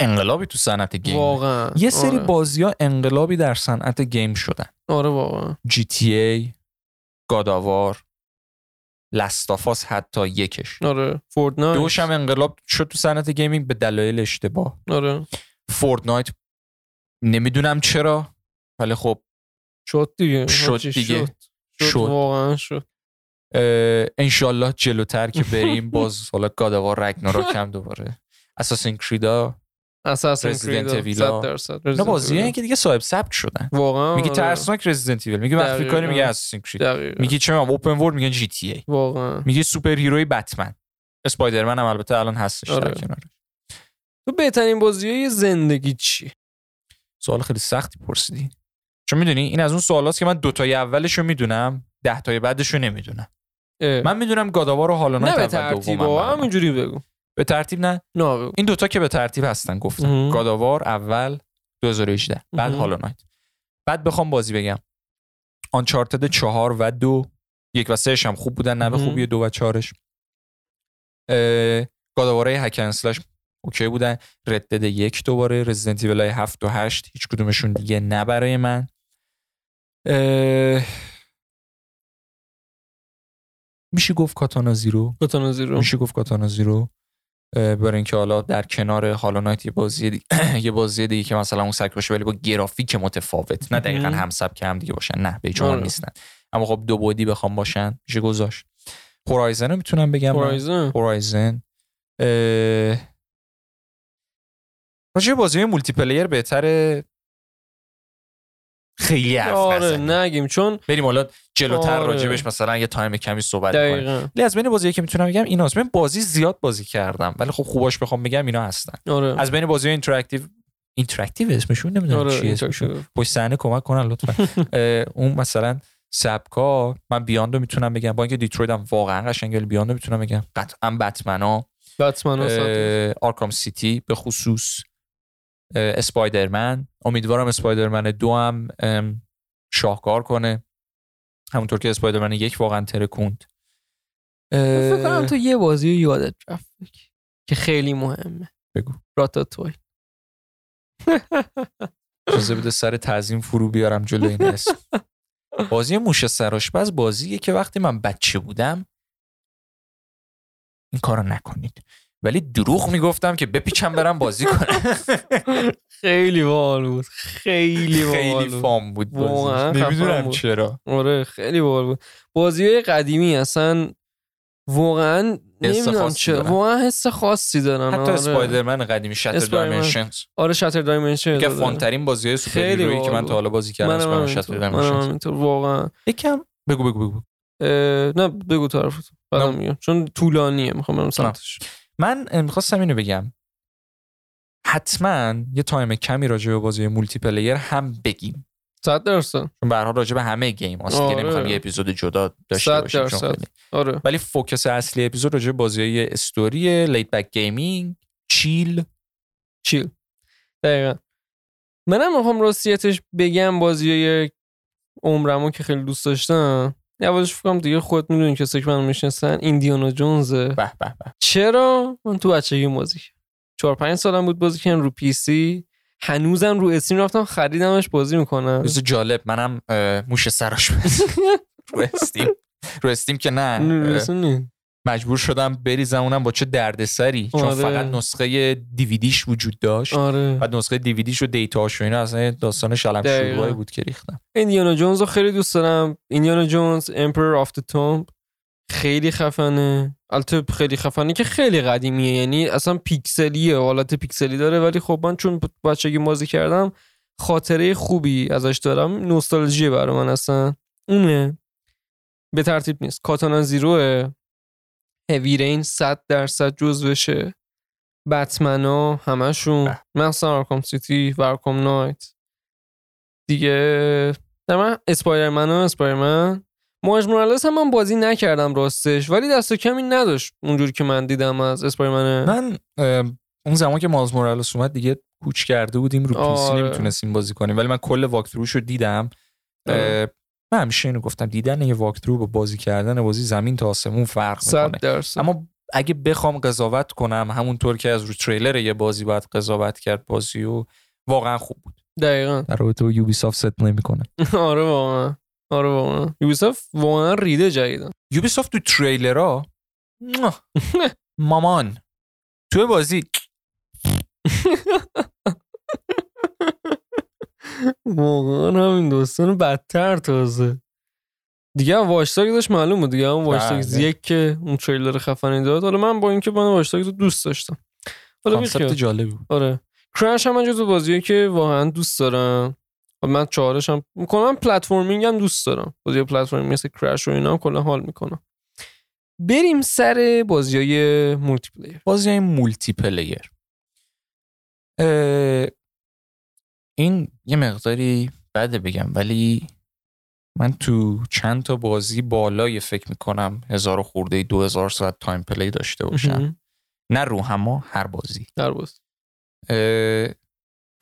انقلابی تو صنعت game. واقعا. یه سری آره. بازی ها انقلابی در صنعت game شدن. آره واقعا. GTA گاداوار لستافاس حتی یکش. آره. Fortnite دوش هم انقلاب شد تو صنعت گیمینگ به دلایل اشتباه. آره. فورتنایت نمی‌دونم چرا ولی خب شد دیگه. شد دیگه. شد. شد. شد. واقعا شد. انشالله جلوتر که بریم باز حالا گاداوار رگناراک هم دوباره. اساسین کریدا اساسن Resident کرید Evil 100 ها. درصد اینا Resident بازی. که دیگه صاحب ثبت شدن واقعا میگی آره. ترسناک رزیدنت ایول مخفی دقیقاً. کاری میگه اساسین کرید. میگی چه میگم open world میگن GTA واقعا میگی superhero ی Batman Spider-Man هم البته الان هستش در آره. کنارش تو بهترین بازی زندگی چی سوال خیلی سختی پرسیدی چون می‌دونی این از اون سوالاست که من دو تای اولش رو می‌دونم ده تای بعدش رو نمی‌دونم اه. من می‌دونم God of War و Hollow نه Knight اول دومم برام. همینجوری بگو به ترتیب نه. نه. این دوتا که به ترتیب هستن گفتم. God of War اول 2018 بعد. Hollow Knight بعد بخوام بازی بگم. آنچارتد چهار و دو یک و سهش هم خوب بودن نه به. خوبی دو و چهارش. گاداواره هکن اسلش اوکی بودن. ردد یک دوباره رزیدنت ایول هفت و هشت هیچ کدومشون دیگه نه برای من. اه، میشه گفت کاتانا زیرو کاتانا زیرو میشه گفت کاتانا زیرو برای اینکه حالا در کنار هالو نایت یه بازی دیگه یه بازی دیگه که مثلا اون سگ باشه ولی با گرافیک متفاوت. نه دقیقا. هم سبک هم دیگه باشن. نه به عنوان آره. نیستن. اما خب دو بعدی بخوام باشن. میشه گذاشت. Horizon رو می‌تونم بگم. Horizon Horizon اه، راجع بازی multiplayer بهتره خیلی حرف آره. نگیم چون بریم حالا جلوتر آره. راجبش مثلا یه تایم کمی صحبت کنیم. از بین بازی که می‌تونم بگم ایناست. من بازی زیاد بازی کردم ولی خب خوباش بخوام بگم اینا هستن. آره. از بین بازی interactive interactive اسمشون نمی‌دونم آره چی اینطور اسمشون. پشت صحنه کمک کنن لطفا. اون مثلا سبکا من Beyond و می‌تونم بگم. با اینکه Detroit هم واقعا قشنگه Beyond و می‌تونم بگم. قطعا بتمنا بتمن ها صد. اه، Arkham City به خصوص. Spider-Man. امیدوارم Spider-Man دو هم شاهکار کنه. همونطور که Spider-Man یک واقعا ترکوند. فکر کنم تو یه بازی رو یادت رفت که خیلی مهمه. بگو. Ratatouille اجازه بده سر تعظیم فرو بیارم جلو این اسم. بازی موش سرآشپز بازیه که وقتی من بچه بودم این کارو نکنید. ولی دروغ می‌گفتم که بپیچم برم بازی کنم. خیلی باحال بود. خیلی باحال خیلی فام بود نمی‌دونم. چرا. آره خیلی باحال بود. بازی های قدیمی اصلا واقعا نمی‌دونم چرا. واقعا حس خاصی دارن. حتی آره. اسپایدرمن قدیمی Shattered Spider-Man. Dimensions آره Shattered Dimension که fun ترین بازی های superhero یی که من تا حالا بازی کردم Spider-Man Shattered Dimensions واقعا. یکم. بگو بگو بگو نه بگو طرف بعدم میگم. چون طولانیه می‌خوام برم سمتش. من می‌خواستم اینو بگم. حتما یه تایم کمی راجع به بازی multiplayer هم بگیم. صد درصد. چون به راجع به همه game که آره. نمی‌خوام یه اپیزود جدا داشته باشیم چون آره. ولی focus اصلی اپیزود راجع به بازی story laid back gaming chill. chill. دقیقا. منم می‌خوام راستیتش بگم بازی های عمرمو که خیلی دوست داشتم. اولش فکرم دیگه خود می‌دونین کسی که من می‌شناسن Indiana Jones ه. به به به. چرا؟ من تو بچگی بازی. چهار پنج سالم بود بازی کردم رو PC. هنوزم رو Steam رفتم خریدمش بازی می‌کنم. روز جالب منم موش سراش رو Steam. رو Steam که نه مجبور شدم بریزم اونم با چه دردسری چون آره. فقط نسخه دیویدیش وجود داشت. آره. بعد نسخه دیویدیش و data ش و اینا اصلا داستان شلم. شوربایی بود که ریختم. Indiana Jones رو خیلی دوست دارم. Indiana Jones Emperor of the Tomb خیلی خفنه. البته خیلی خفنه که خیلی قدیمیه. یعنی اصلا پیکسلیه. حالت پیکسلی داره. ولی خب من چون بچگی بازی کردم خاطره خوبی ازش دارم. نوستالژیه برای من اصلا. اونه. به ترتیب نیست. Katana Zero ه Heavy Rain صد درصد جزوشه بتمنا همشون به. مثلا Arkham City و Arkham Knight. دیگه نه من Spider-Man و Spider-Man Miles Morales هم من بازی نکردم راستش ولی دست کمی نداشت اونجوری که من دیدم از Spider-Man من اون زمان که Miles Morales اومد دیگه کوچ کرده بودیم رو PC آره. نمی‌تونستیم بازی کنیم. ولی من کل walkthrough ش رو دیدم. آره. من همیشه اینو گفتم دیدن یه walkthrough با بازی کردن بازی زمین تا آسمون فرق می‌کنه. اما اگه بخوام قضاوت کنم همونطور که از رو تریلر یه بازی باید قضاوت کرد بازی و واقعا خوب بود. دقیقا. در رابطه با یوبی صدق نمی‌کنه. آره واقعا. آره واقعا. Ubisoft واقعا ریده جدیدا یوبی تو تریلرها؟ مواه. مامان. تو بازی. واقعا همین داستان بدتر تازه. دیگه هم Watch Dogs داشت معلوم بود دیگه. هم Watch Dogs بله. یک که اون تریلر خفنی داد. حالا من با اینکه من Watch Dogs رو دوست داشتم. حالا concept. جالبی بود. آره. Crash هم جزو بازیه که واقعا دوست دارم. و من چهارش هم می‌کنم platforming هم دوست دارم. بازی platforming مثل Crash و اینا هم کلا حال می‌کنم. بریم سر بازی های multiplayer بازی های multiplayer اه، این یه مقداری بده بگم ولی من تو چند تا بازی بالای فکر می‌کنم هزار و خورده دو هزار ساعت time play داشته باشم. نه رو اما هر بازی. در باز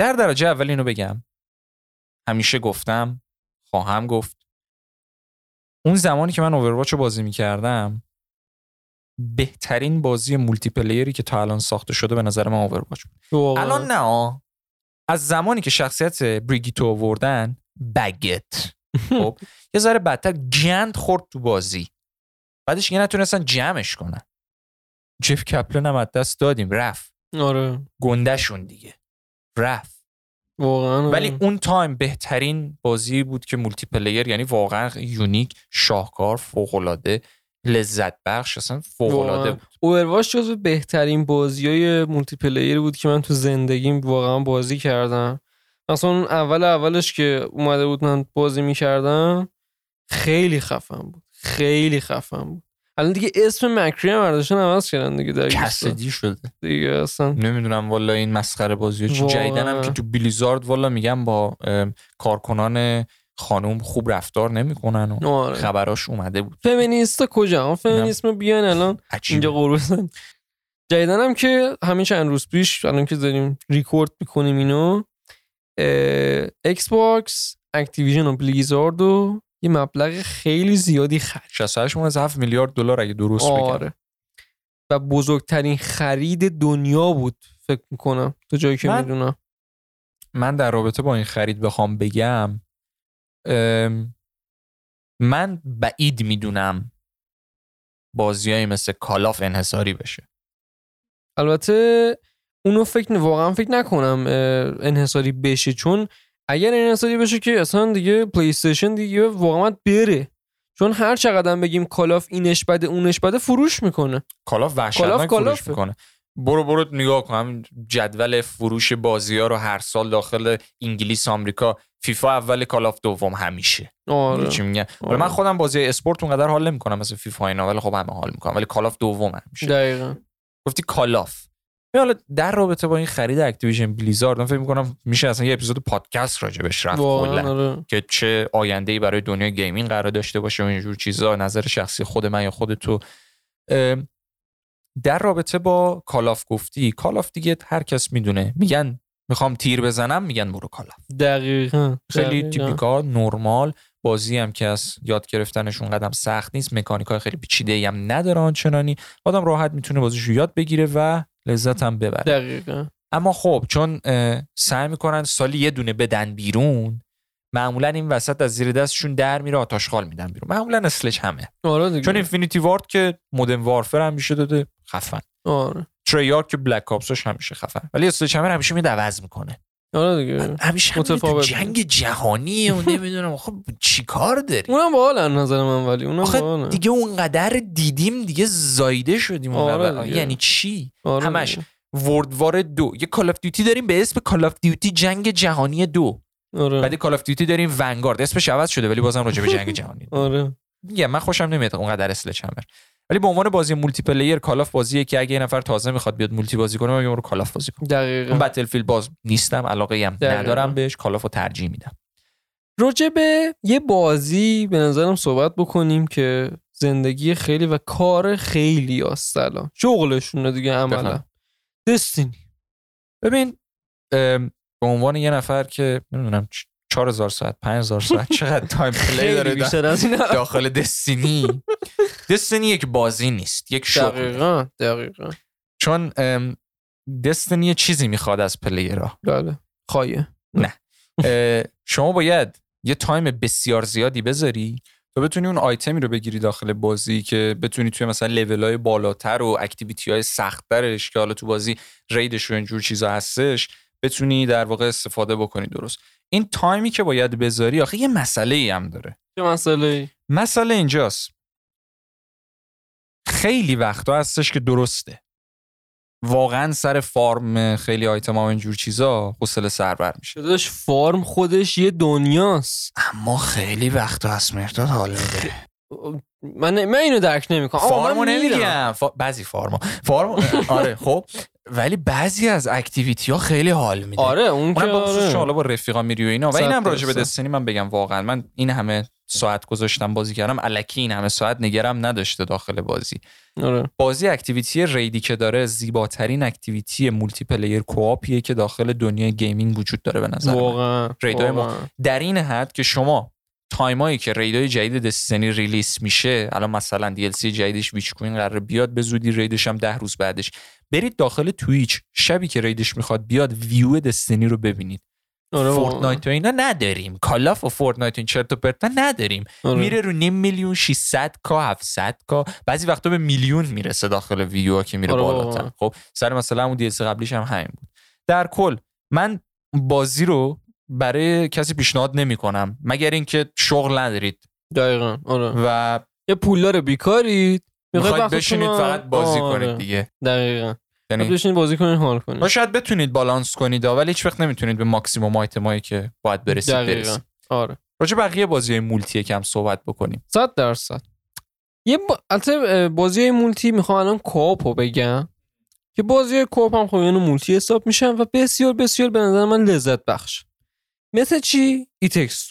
در درجه اول اینو بگم. همیشه گفتم خواهم گفت. اون زمانی که من اوورواچ رو بازی می‌کردم بهترین بازی مولتی پلیری که تا الان ساخته شده به نظر من اوورواچ بود. الان نه. از زمانی که شخصیت بریگیتو آوردن بگت. خب یه ذره بدتر گند خورد تو بازی. بعدش یه نتونستن جمعش کنن. جف کپلن هم از دست دادیم رفت. آره. گندهشون دیگه. رفت. واقعا آره. ولی اون time بهترین بازی بود که multiplayer یعنی واقعا unique شاهکار فوق‌العاده لذت بخش اصلا فوق‌العاده واقعا. بود. Overwatch جزو بهترین بازی های multiplayer بود که من تو زندگیم واقعا بازی کردم. مثلا اون اول اولش که اومده بود من بازی می‌کردم خیلی خفن بود. خیلی خفن بود. الان دیگه اسم McCree هم برداشتن عوض کردن دیگه دیگه Cassidy شده. دیگه اصلا نمی‌دونم والا این مسخره بازی چی. جدیدا هم که تو Blizzard والا میگم با کارکنان خانوم خوب رفتار نمی‌کنن و آره. خبراش اومده بود. فمینیستا کجا؟ فمینیسم بیان الان. اینجا قربون جدیدا هم که همین چند روز پیش الان که داریم ریکورد می‌کنیم اینو اه، Xbox Activision و Blizzard و یه مبلغ خیلی زیادی خرج 68 ممیز 7 میلیارد دلار اگه درست بگم آره و بزرگترین خرید دنیا بود فکر می‌کنم. تو جایی که من- می‌دونم. من در رابطه با این خرید بخوام بگم من بعید می‌دونم بازیایی مثل Call of انحصاری بشه. البته اونو فکر واقعا فکر نکنم انحصاری بشه چون اگر انحصاری بشه که اصلا دیگه PlayStation دیگه واقعا بره. چون هر چقدر بگیم Call of اینش بده اونش بده فروش می‌کنه. Call of وحشتناک فروش. می‌کنه. برو برو نگاه کن. همین جدول فروش بازی ها رو هر سال داخل انگلیس آمریکا فیفا اول Call of دوم همیشه. آره. چی میگم؟ آره. من خودم بازی اسپورت اونقدر حال نمی‌کنم مثل فیفا اینا ولی خب همه حال می‌کنم ولی Call of دوم همیشه. دقیقا. گفتی Call of حالا در رابطه با این خرید Activision Blizzard من فکر می‌کنم میشه اصلا یه اپیزود پادکست راجبش رفت کلا. آره. که چه آینده ای برای دنیای gaming قرار داشته باشه و اینجور چیزا نظر شخصی خود من یا خود تو. در رابطه با Call of گفتی Call of دیگه هر کس می‌دونه. میگن می‌خوام تیر بزنم میگن برو Call of دقیقا خیلی. typical normal. بازی هم که از یاد گرفتنشون اونقدم سخت نیست. مکانیک های خیلی پیچیده هم نداره آنچنانی. آدم راحت می‌تونه بازیشو یاد بگیره و لذت هم ببره. دقیقا. اما خب چون سعی می‌کنن سالی یه دونه بدن بیرون معمولا این وسط از زیر دستشون در میره آت آشغال میدن بیرون. معمولا Sledgehammer. آره دیگه. چون Infinity Ward که Modern Warfare همیشه داده. خفن. آره. Treyarch که Black Ops ش همیشه خفن. ولی همه همیشه میاد عوض می‌کنه. آره دیگه. همیشه متفاوت. جنگ جهانی و نمی‌دونم. خب چی کار داری؟ اونم باحال نظر من ولی اونم آخه باحاله. دیگه اونقدر دیدیم دیگه زده شدیم آره. یعنی چی؟ آره همش. World War دو. یه Call of Duty داریم به اسم Call of Duty جنگ جهانی دو. آره. بعد Call of Duty داریم Vanguard اسمش عوض شده ولی بازم راجع به جنگ جهانی آره. میگم من خوشم نمیاد اونقدر Sledgehammer ولی به عنوان بازی multiplayer Call of بازیه که اگه یه نفر تازه می‌خواد بیاد multi بازی کنه میگم برو Call of بازی کن. دقیقا. اون Battlefield باز نیستم علاقه هم. ندارم بهش Call of رو ترجیح میدم. راجع به یه بازی به نظرم صحبت بکنیم که زندگی خیلی و کار خیلی هست الان شغلشونه دیگه عملا. Destiny ببین به عنوان یه نفر که نمی‌دونم 4000 ساعت 5000 ساعت چقدر time play داره بیشتر از این داخل Destiny. Destiny یک بازی نیست یک شغل. دقیقا دقیقا. چون Destiny یه چیزی می‌خواد از player ها. بله. خواهیه. اه، شما باید یه time بسیار زیادی بذاری تو بتونی اون آیتمی رو بگیری داخل بازی که بتونی توی مثلا لول های بالاتر و activity های سختترش که حالا تو بازی ریدش و اینجور چیزا هستش بتونی در واقع استفاده بکنی درست. این تایمی که باید بذاری آخه یه مسئله ای هم داره. چه مسئله مسئله اینجاست. خیلی وقتا هستش که درسته. واقعا سر فارم خیلی آیتم ها اینجور چیزا حوصله سربر میشه. داداش فارم خودش یه دنیاست. اما خیلی وقت از مرداد حال میده. من من اینو درک نمی‌کنم. فارمو نمیگم. فا... بعضی فارما farm آره خب. ولی بعضی از activity ها خیلی حال میده آره اون که آره. حالا با رفیقا میری و اینا و اینم راجع به. Destiny من بگم واقعا من این همه ساعت گذاشتم بازی کردم الکی این همه ساعت نگرم نداشته داخل بازی آره. بازی activity raid ی که داره زیباترین activity multiplayer co-op یه که داخل دنیای gaming وجود داره به نظر من. واقعا واقعا. در این حد که شما time ایی که raid ای جدید Destiny release میشه الان مثلا DLC جدیدش Witch Queen قرار بیاد به زودی raid ش هم ده روز بعدش. برید داخل Twitch شبی که raid ش می‌خواد بیاد view Destiny رو ببینید. آره. Fortnite و اینا نداریم. Call of و Fortnite این چرت و پرتا نداریم. آره. میره رو نیم میلیون 600 K 700 K. بعضی وقتا به میلیون می‌رسه داخل ویو ها که میره آره. بالاتر. خب سر مثلا اون DLC قبلیش هم همین بود. در کل من بازی رو برای کسی پیشنهاد نمی کنم مگر اینکه شغل ندارید. دقیقا آره. و یه پولدار بیکارید. می‌خواید بشینید فقط بازی آره. کنید دیگه. دقیقا. یعنی بشینید بازی کنید حال کنید. و شاید بتونید بالانس کنید ولی هیچ وقت نمی‌تونید به ماکسیموم آیتمایی که باید برسید دقیقا. برسید. آره. راجع بقیه بازی multi کم صحبت بکنیم. صد درصد. یه. البته بازی multi می‌خوام الان co-op و بگم. که بازی co-op هم خب یعنی multi حساب میشن و بسیار بسیار به نظر من لذت بخش. مثل چی؟ It Takes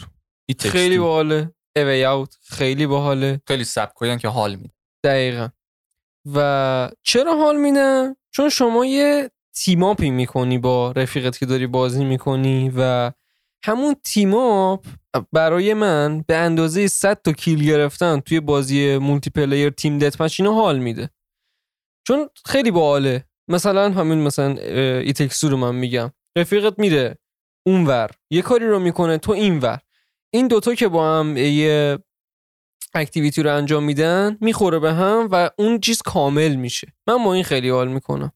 It Takes خیلی. باحاله. A Way Out خیلی باحاله. خیلی سبکایی که حال میده. دقیقا. و چرا حال میدن چون شما یه team up ی می‌کنی با رفیقت که داری بازی می‌کنی و همون team up برای من به اندازه 100 تا kill گرفتن توی بازی multiplayer team deathmatch اینو حال میده. چون خیلی باحاله. مثلا همین مثلا It Takes و رو من میگم. رفیقت میره. اونور یه کاری رو می‌کنه تو اینور این دوتا که با هم یه اکتیویتی رو انجام میدن می‌خوره به هم و اون چیز کامل میشه. من با این خیلی حال می‌کنم.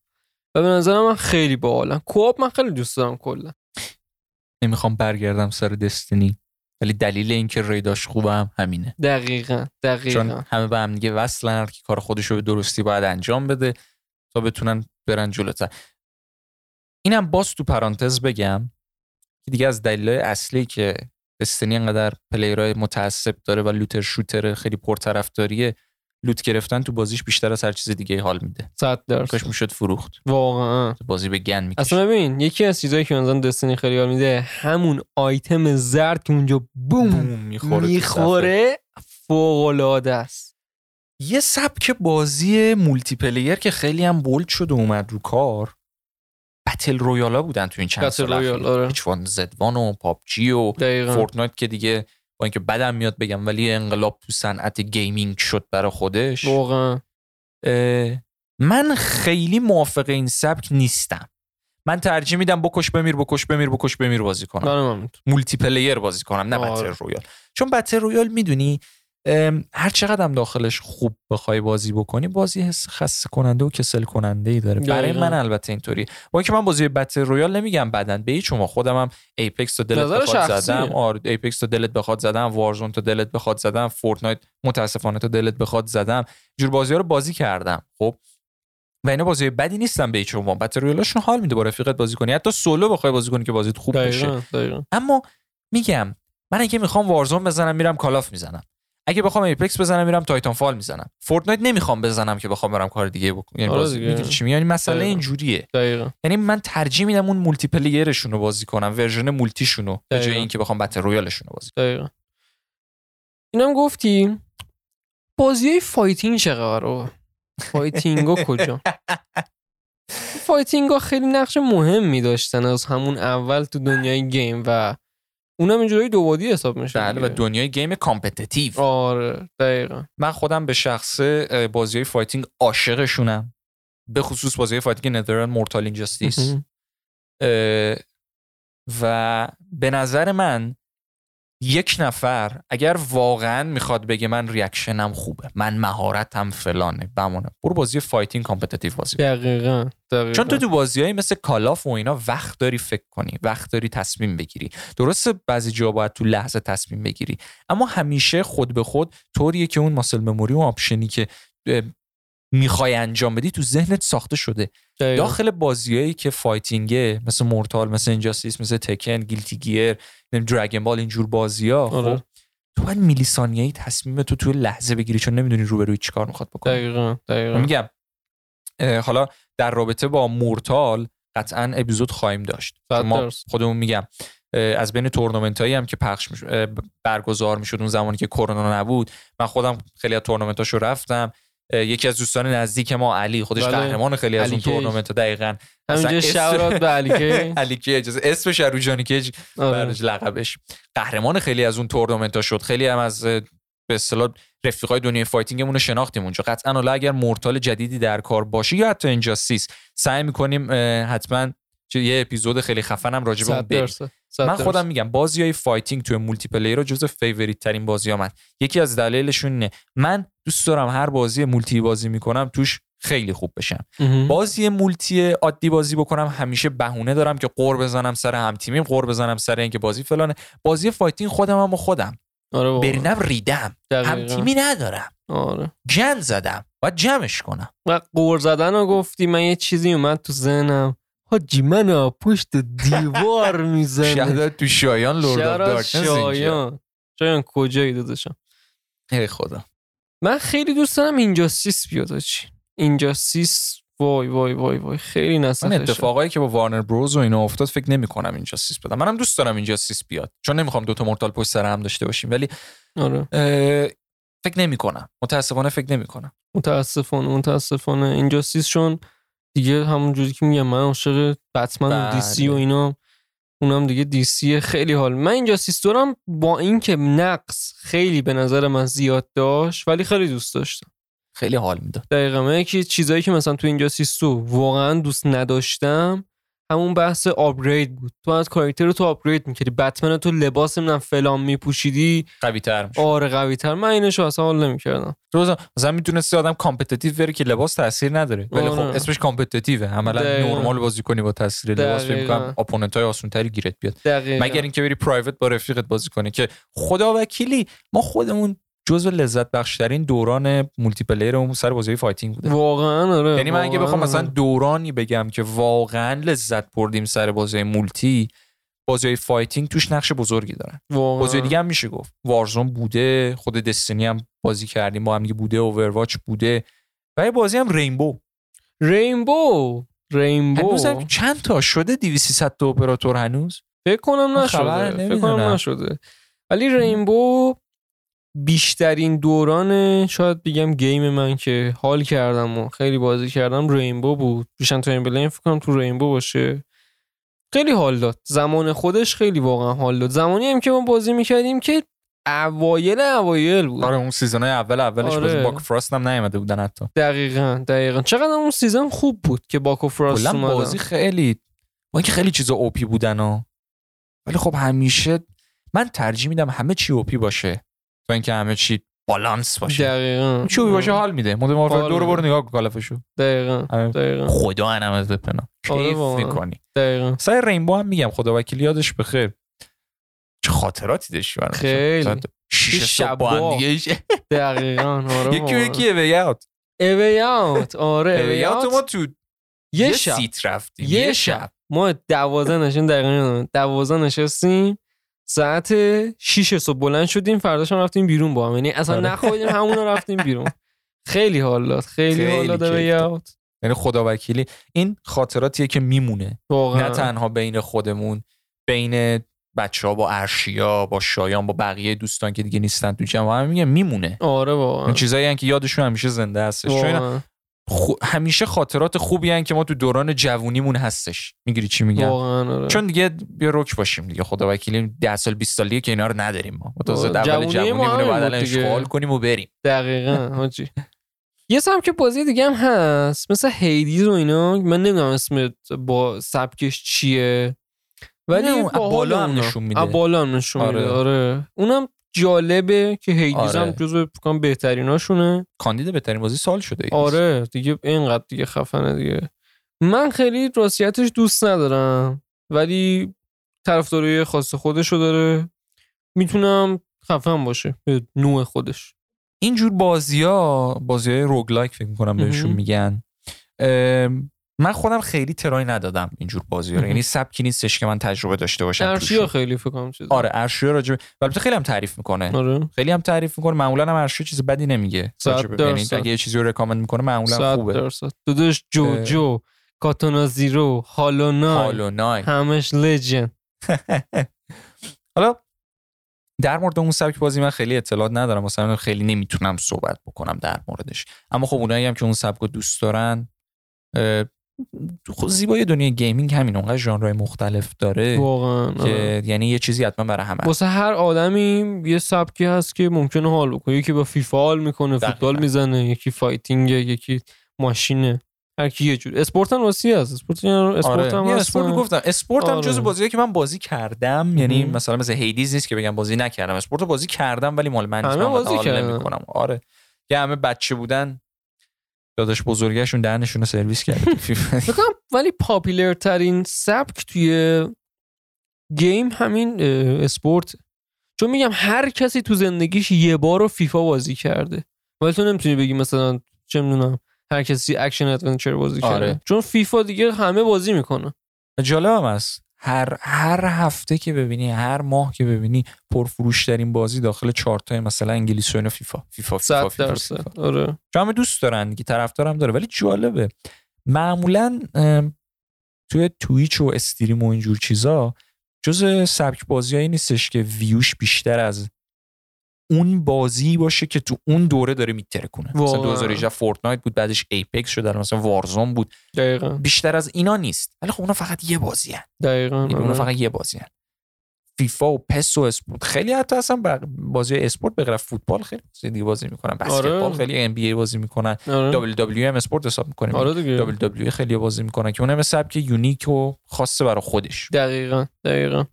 و به نظر من خیلی باحالم کوآپ من خیلی دوست دارم کلا. نمی‌خوام برگردم سر دستینی. ولی دلیل اینکه ریداش خوبه هم همینه. دقیقا دقیقا. چون همه به هم دیگه وصلن هر کار خودش رو به درستی باید انجام بده تا بتونن برن جلوتر. اینم باز تو پرانتز بگم. که دیگه از دلایل اصلی که دستنی انقدر پلیرهای متعصب داره و لوتر شوتر خیلی پرطرفداریه لوت گرفتن تو بازیش بیشتر از هر چیز دیگه حال میده. صد درصد. کاش می‌شد فروخت. واقعا. بازی به گن می‌کشه اصلا ببین یکی از چیزایی که مثلا دستنی خیلی حال میده همون آیتم زرد که اونجا بوم می‌خوره تو می‌خوره فوق العاده است. یه سبک بازی multiplayer که خیلی هم bold شد و اومد رو کار. battle royale ا بودن تو این چند سال اخیر. هیچ وان زدوان و پابجی و دقیقا. Fortnite که دیگه با اینکه بدم میاد بگم ولی انقلاب تو صنعت gaming شد برای خودش. واقعا. من خیلی موافق این سبک نیستم. من ترجیح میدم بکش بمیر بکش بمیر بکش بمیر بازی کنم. multiplayer بازی کنم نه آره. battle royale چون battle royale می‌دونی هر چقدر هم داخلش خوب بخوای بازی بکنی بازی حس خسته کننده و کسل کننده ای داره. برای. من البته اینطوری. با اینکه من بازی battle royale نمیگم بدن به هیچ شما. خودم هم Apex تا دلت بخواد شخصیه. زدم آره Apex تا دلت بخواد زدم Warzone تا دلت بخواد زدم Fortnite متاسفانه تا دلت بخواد زدم. جور بازی ها رو بازی کردم خب؟ و اینا بازی بدی نیستن به هیچ شما battle royale شون حال میده با رفیقت بازی کنی. حتی سولو بخوای بازی کنی که بازیت خوب بشه دقیقا دقیقا. اما میگم من اگه می‌خوام Warzone بزنم میرم Call of می‌زنم. اگه بخوام Apex بزنم میرم Titanfall می‌زنم. Fortnite نمی‌خوام بزنم که بخوام برم کار دیگه بکنم یعنی آره. می‌دونی چی یعنی مسئله. اینجوریه. یعنی من ترجیح میدم اون multiplayer شون رو بازی کنم version multi شون رو به جای. اینکه بخوام battle royale شون رو بازی دقیقا. اینم گفتی بازی fighting چه قراره fighting ا کجا؟ fighting ا خیلی نقش مهمی داشتن از همون اول تو دنیای game و اونم اینجوری دوبادی حساب میشه بله و. دنیای game competitive آره دقیقا. من خودم به شخصه بازی های fighting عاشقشونم. به خصوص بازی های fighting NetherRealm Mortal Injustice و به نظر من یک نفر اگر واقعا می‌خواد بگه من reaction م خوبه من مهارتم فلانه بمونه برو بازی fighting competitive بازی. دقیقا دقیقا چون تو تو بازی مثل Call of و اینا وقت داری فکر کنی وقت داری تصمیم بگیری درسته بعضی جا باید تو لحظه تصمیم بگیری اما همیشه خود به خود طوریه که اون muscle memory و option ی که می‌خوای انجام بدی تو ذهنت ساخته شده. داخل بازیایی که fighting ه مثل Mortal مثل Injustice مثل Tekken Guilty Gear Dragon Ball اینجور بازیا آره. خب تو باید میلی ثانیه‌ای تصمیم تو توی لحظه بگیری چون نمی‌دونی روبروی چیکار می‌خواد بکنه. دقیقا دقیقا. میگم حالا در رابطه با Mortal قطعا اپیزود خواهیم داشت. ما. خودمون میگم از بین تورنمنت هایی هم که پخش اه، برگزار می‌شد اون زمانی که کرونا نبود. من خودم خیلی از تورنمنت هاشو رفتم. یکی از دوستان نزدیک ما علی خودش بله. قهرمان خیلی از اون. تورنمنت ها دقیقا همینجا اصلا shout out به علی کیج. علی کیج اسمش رو جانی کیج آره. لقبش قهرمان خیلی از اون تورنمنت ها شد خیلی هم از به اصطلاح رفیقای دنیای fighting مون رو شناختیم اونجا قطعا حالا اگر Mortal جدیدی در کار باشه یا حتی Injustice سعی می‌کنیم حتما چه- یه اپیزود خیلی خفنم راجع به اون بریم من. خودم میگم بازی های fighting توی multiplayer رو جز favorite ترین بازی ها من. یکی از دلایلشون اینه. من دوست دارم هر بازی multi بازی می‌کنم توش خیلی خوب بشم. بازی multi عادی بازی بکنم همیشه بهونه دارم که غر بزنم سر هم تیمیم غر بزنم سر اینکه بازی فلانه. بازی فایتینگ خودم هم و خودم. آره. برینم ریدم. دقیقاً. هم تیمی ندارم. آره. جن زدم. باید جمعش کنم. و قور زدن رو گفتی من یه چیزی اومد تو ذهنم. حاجی من پشت دیوار می‌زنه. شهدت تو شایان لورد آف شایان. شایان کجایی داداشم؟ ای خدا. من خیلی دوست دارم اینجا سیس بیاد حاجی اینجا سیس وای وای وای وای. خیلی من نسخه اتفاقایی که با Warner Bros و اینا افتاد فکر نمی کنم Injustice بدم. منم دوست دارم Injustice بیاد. چون نمی‌خوام دوتا Mortal پشت سر هم داشته باشیم. ولی آره. فکر نمی کنم متاسفانه فکر نمی کنم متاسفانه متاسفانه. Injustice چون دیگه همون جوری که میگم من عاشق بتمن و بله. DC و اینا اونم دیگه DC خیلی حال. من Injustice دارم با اینکه نقص خیلی به نظر من زیاد داشت ولی خیلی دوست داشتم. خیلی حال می‌داد. دقیقا. من یکی چیزایی که مثلا تو Injustice two واقعا دوست نداشتم همون بحث upgrade بود. تو از کاراکتر رو تو upgrade می‌کردی. بتمن تو لباس نمی‌دونم فلان میپوشیدی. قوی تر میشه آره قوی تر من اینشو اصلا حال نمی‌کردم. روزا مثلا می‌تونستی آدم competitive بره که لباس تاثیر نداره. ولی خب آره. اسمش competitive ه عملا. نرمال بازی کنی با تاثیر لباس. فکر دقیقاً. کنم opponent های آسون تری گیرت بیاد. دقیقا. مگر اینکه بری private با رفیقت بازی کنی که خدا وکیلی ما خودمون جزو لذت بخشترین دوران multiplayer اون سر بازی fighting بوده. واقعا آره یعنی من اگه بخوام مثلا آره. دورانی بگم که واقعا لذت بردیم سر بازی multi بازی fighting توش نقش بزرگی دارن. واقعاً. بازی دیگه هم میشه گفت. Warzone بوده خود Destiny هم بازی کردیم با هم دیگه بوده Overwatch بوده و یه بازی هم Rainbow Rainbow Rainbow هم چند تا شده 2300 تا اپراتور هنوز؟ فکر کنم نشده فکر کنم. نشده. ولی Rainbow بیشترین دوران شاید بگم game من که حال کردم و خیلی بازی کردم Rainbow بود. بیشتر تو این فکر کنم تو Rainbow باشه. خیلی حال داد. زمان خودش خیلی واقعا حال داد. زمانی هم که ما بازی می‌کردیم که اوایل اوایل بود. آره اون season ای اول اولش آره. Buck Frost هم نیومده بودن حتی. دقیقا دقیقا. چقدر اون season خوب بود که Buck و Frost کلا اومدن. بازی خیلی با اینکه خیلی چیزا اوپی بودن ها. ولی خب همیشه من ترجیح میدم همه چی اوپی باشه. تا اینکه همه چی بالانس باشه. دقیقا. چی اوپی باشه حال میده. حال مارفل دو رو برو. نگاه کن کالفشو دقیقا دقیقا. خدا انم بپنا آره کیف. می‌کنی. دقیقا. سر رینبو هم میگم خدا وکیلی یادش بخیر. چه خاطراتی داشتی برام. خیلی. شیش صبح با. هم دیگه دقیقا آره یکی یکی اوی اوت اوی اوت آره اوی اوی اوت ما تو یه شب. سیت رفتیم. یه شب. شب. ما دوازه نشین دقیقا. دوازه نشستیم. ساعت 6 صبح بلند شدیم فرداش هم رفتیم بیرون با هم. یعنی اصلا آره. نخوابیدیم همون رفتیم بیرون. خیلی حال داد خیلی خیلی حال داد کیف اوی داد. اوت یعنی خدا وکیلی. این خاطراتیه که میمونه. واقعا. نه تنها بین خودمون بین بچه ها با ارشیا با شایان با بقیه دوستان که دیگه نیستن تو جمع هم میگه میمونه. آره واقعا. این چیزایی که یادشون همیشه زنده هستش. خو- همیشه خاطرات خوبی هن که ما تو دوران جوونیمون هستش می‌گیری چی میگم آره. چون دیگه بیا رک باشیم دیگه خدا وکیلی 10 سال 20 سالیه که اینا رو نداریم ما آره، اول جوونی ما جوونیمونه همین بعد. اشغال کنیم و بریم دقیقا حاجی یه سبک بازی دیگه هم هست مثل Hades و اینا من نمی‌دونم اسم با سبکش چیه ولی بالا هم. نشون میده. بالا هم نشون آره. میده آره اونم جالبه که Hades هم آره. جزو فکر کنم بهتریناشونه کاندید بهترین بازی سال شده Hades. آره دیگه اینقدر دیگه خفنه دیگه من خیلی راستیتش دوست ندارم ولی طرفداری خاص خودشو داره می‌تونم خفن باشه به نوع خودش اینجور بازی ها بازی های روگلایک فکر می‌کنم بهشون. میگن من خودم خیلی ترای ندادم اینجور بازی رو. یعنی سبکی نیستش که من تجربه داشته باشم ارشیا. خیلی فکر کنم چیز آره ارشیا راجع البته خیلی هم تعریف می‌کنه. آره. خیلی هم تعریف می‌کنه. معمولا هم ارشیا چیز بدی نمیگه. یعنی. اگه یه چیزی رو recommend می‌کنه معمولا خوبه. درصد. داداش JoJo Katana Zero Hollow همش legend حالا در مورد اون سبک بازی من خیلی اطلاعات ندارم. مثلا خیلی نمی‌تونم صحبت بکنم در موردش. اما خب اونایی هم که اون سبک رو دوست دارن اه، خب زیبایی دنیای gaming همین اونقدر ژانرهای مختلف داره واقعا آره. که یعنی یه چیزی حتما برای همه. واسه هر آدمی یه سبکی هست که ممکنه حال بکنه یکی با فیفا حال می‌کنه دقیقاً. فوتبال می‌زنه یکی fighting یکی ماشینه هر کی یه جور اسپورت هم واسه هست sport sport آره. هم یه هستن. اسپورت گفتم اسپورت هم آره. جز بازیه که من بازی کردم یعنی. مثلا مثل Hades نیست که بگم بازی نکردم اسپورت بازی کردم ولی مال من نیست من بازی. نمی‌کنم. آره یه همه بچه بودن داداش بزرگشون دهنشون رو سرویس کرده. کنم ولی popular ترین سبک توی game همین اسپورت. چون میگم هر کسی تو زندگیش یه بار رو فیفا بازی کرده. ولی تو نمی‌تونی بگی مثلا چه می‌دونم هر کسی action adventure بازی کرده. آره. چون فیفا دیگه همه بازی می‌کنه. جالب هم هست. هر هر هفته که ببینی هر ماه که ببینی پرفروشترین بازی داخل چارت مثلا انگلیس و اینا فیفا فیفا فیفا, فیفا, فیفا. آره. همه دوست دارن دیگه طرفدارم داره. ولی جالبه. معمولا توی Twitch و stream و اینجور چیزا جز سبک بازیایی نیستش که ویوش بیشتر از اون بازی باشه که تو اون دوره داره میترکونه مثلا واقعا. 2018 Fortnite بود بعدش Apex شد در مثلا Warzone بود دقیقا بیشتر از اینا نیست ولی خب اونا فقط یه بازی هن. دقیقا اونا آره. فقط یه بازی هن. فیفا و PES و اسپورت خیلی حتی اصلا بازی اسپورت به غیر از فوتبال خیلی بازی دیگه بازی می‌کنن بسکتبال آره. خیلی NBA بازی می‌کنن آره. WWE هم اسپورت حساب می‌کنیم آره دیگه WWE خیلی بازی می‌کنن که اونم سبک unique و خاصه برای خودش دقیقا دقیقا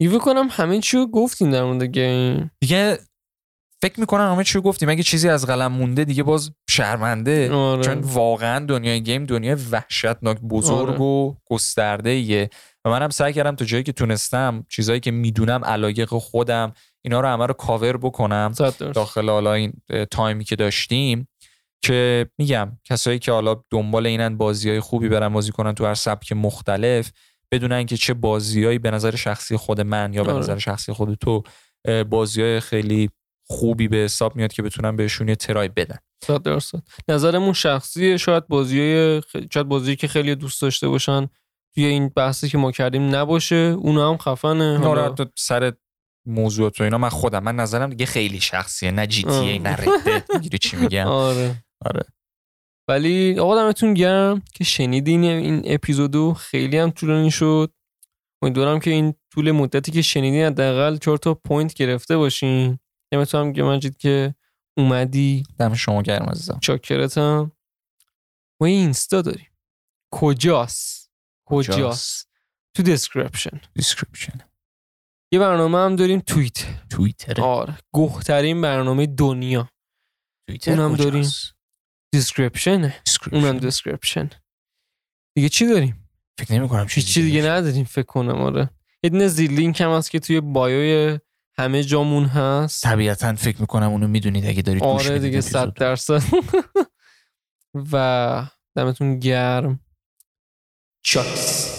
ایوه کنم همین چی رو گفتیم در مورد game دیگه فکر می‌کنم همه چی رو گفتیم اگه چیزی از قلم مونده دیگه باز شرمنده آره. چون واقعا دنیای game دنیای وحشتناک بزرگ آره. و گسترده ایه و منم سعی کردم تا جایی که تونستم چیزایی که می‌دونم علایق خودم اینا رو همه رو کاور بکنم. داخل حالا این تایمی که داشتیم که میگم کسایی که حالا دنبال اینن بازی های خوبی برن بازی کنن تو هر سبک مختلف بدونن که چه بازیایی به نظر شخصی خود من یا به آره. نظر شخصی خود تو بازی های خیلی خوبی به حساب میاد که بتونن بهشون یه ترای بدن. صد درصد. نظرمون شخصیه. شاید بازی شاید بازی که خیلی دوست داشته باشن توی این بحثی که ما کردیم نباشه. اونا هم خفنه. آره حتی سر موضوعات و اینا من خودم من نظرم دیگه خیلی شخصیه نه جی تی. نه ردت می‌گیری چی میگم؟ آره. آره. ولی آقا دمتون گرم که شنیدین این اپیزودو خیلی هم طولانی شد. امیدوارم که این طول مدتی که شنیدین حداقل چهار تا point گرفته باشین. دمتون هم گرم مجید که اومدی. دم شما گرم عزیزم. چاکرتم. ما یه اینستا داریم. کجاست؟ کجاست؟ تو description description یه برنامه هم داریم توییت توییتر. آره. گوهترین برنامه دنیا. توییتر کجاست؟ داریم. description description. اونم description دیگه چی داریم؟ فکر نمی کنم هیچ دیگه نداریم فکر کنم آره. یه دونه زیر لینک هم هست که توی bio ی همه جامون هست. طبیعتا فکر می‌کنم اونو می‌دونید اگه دارید آره دیگه صد درصد. و دمتون گرم. چاکس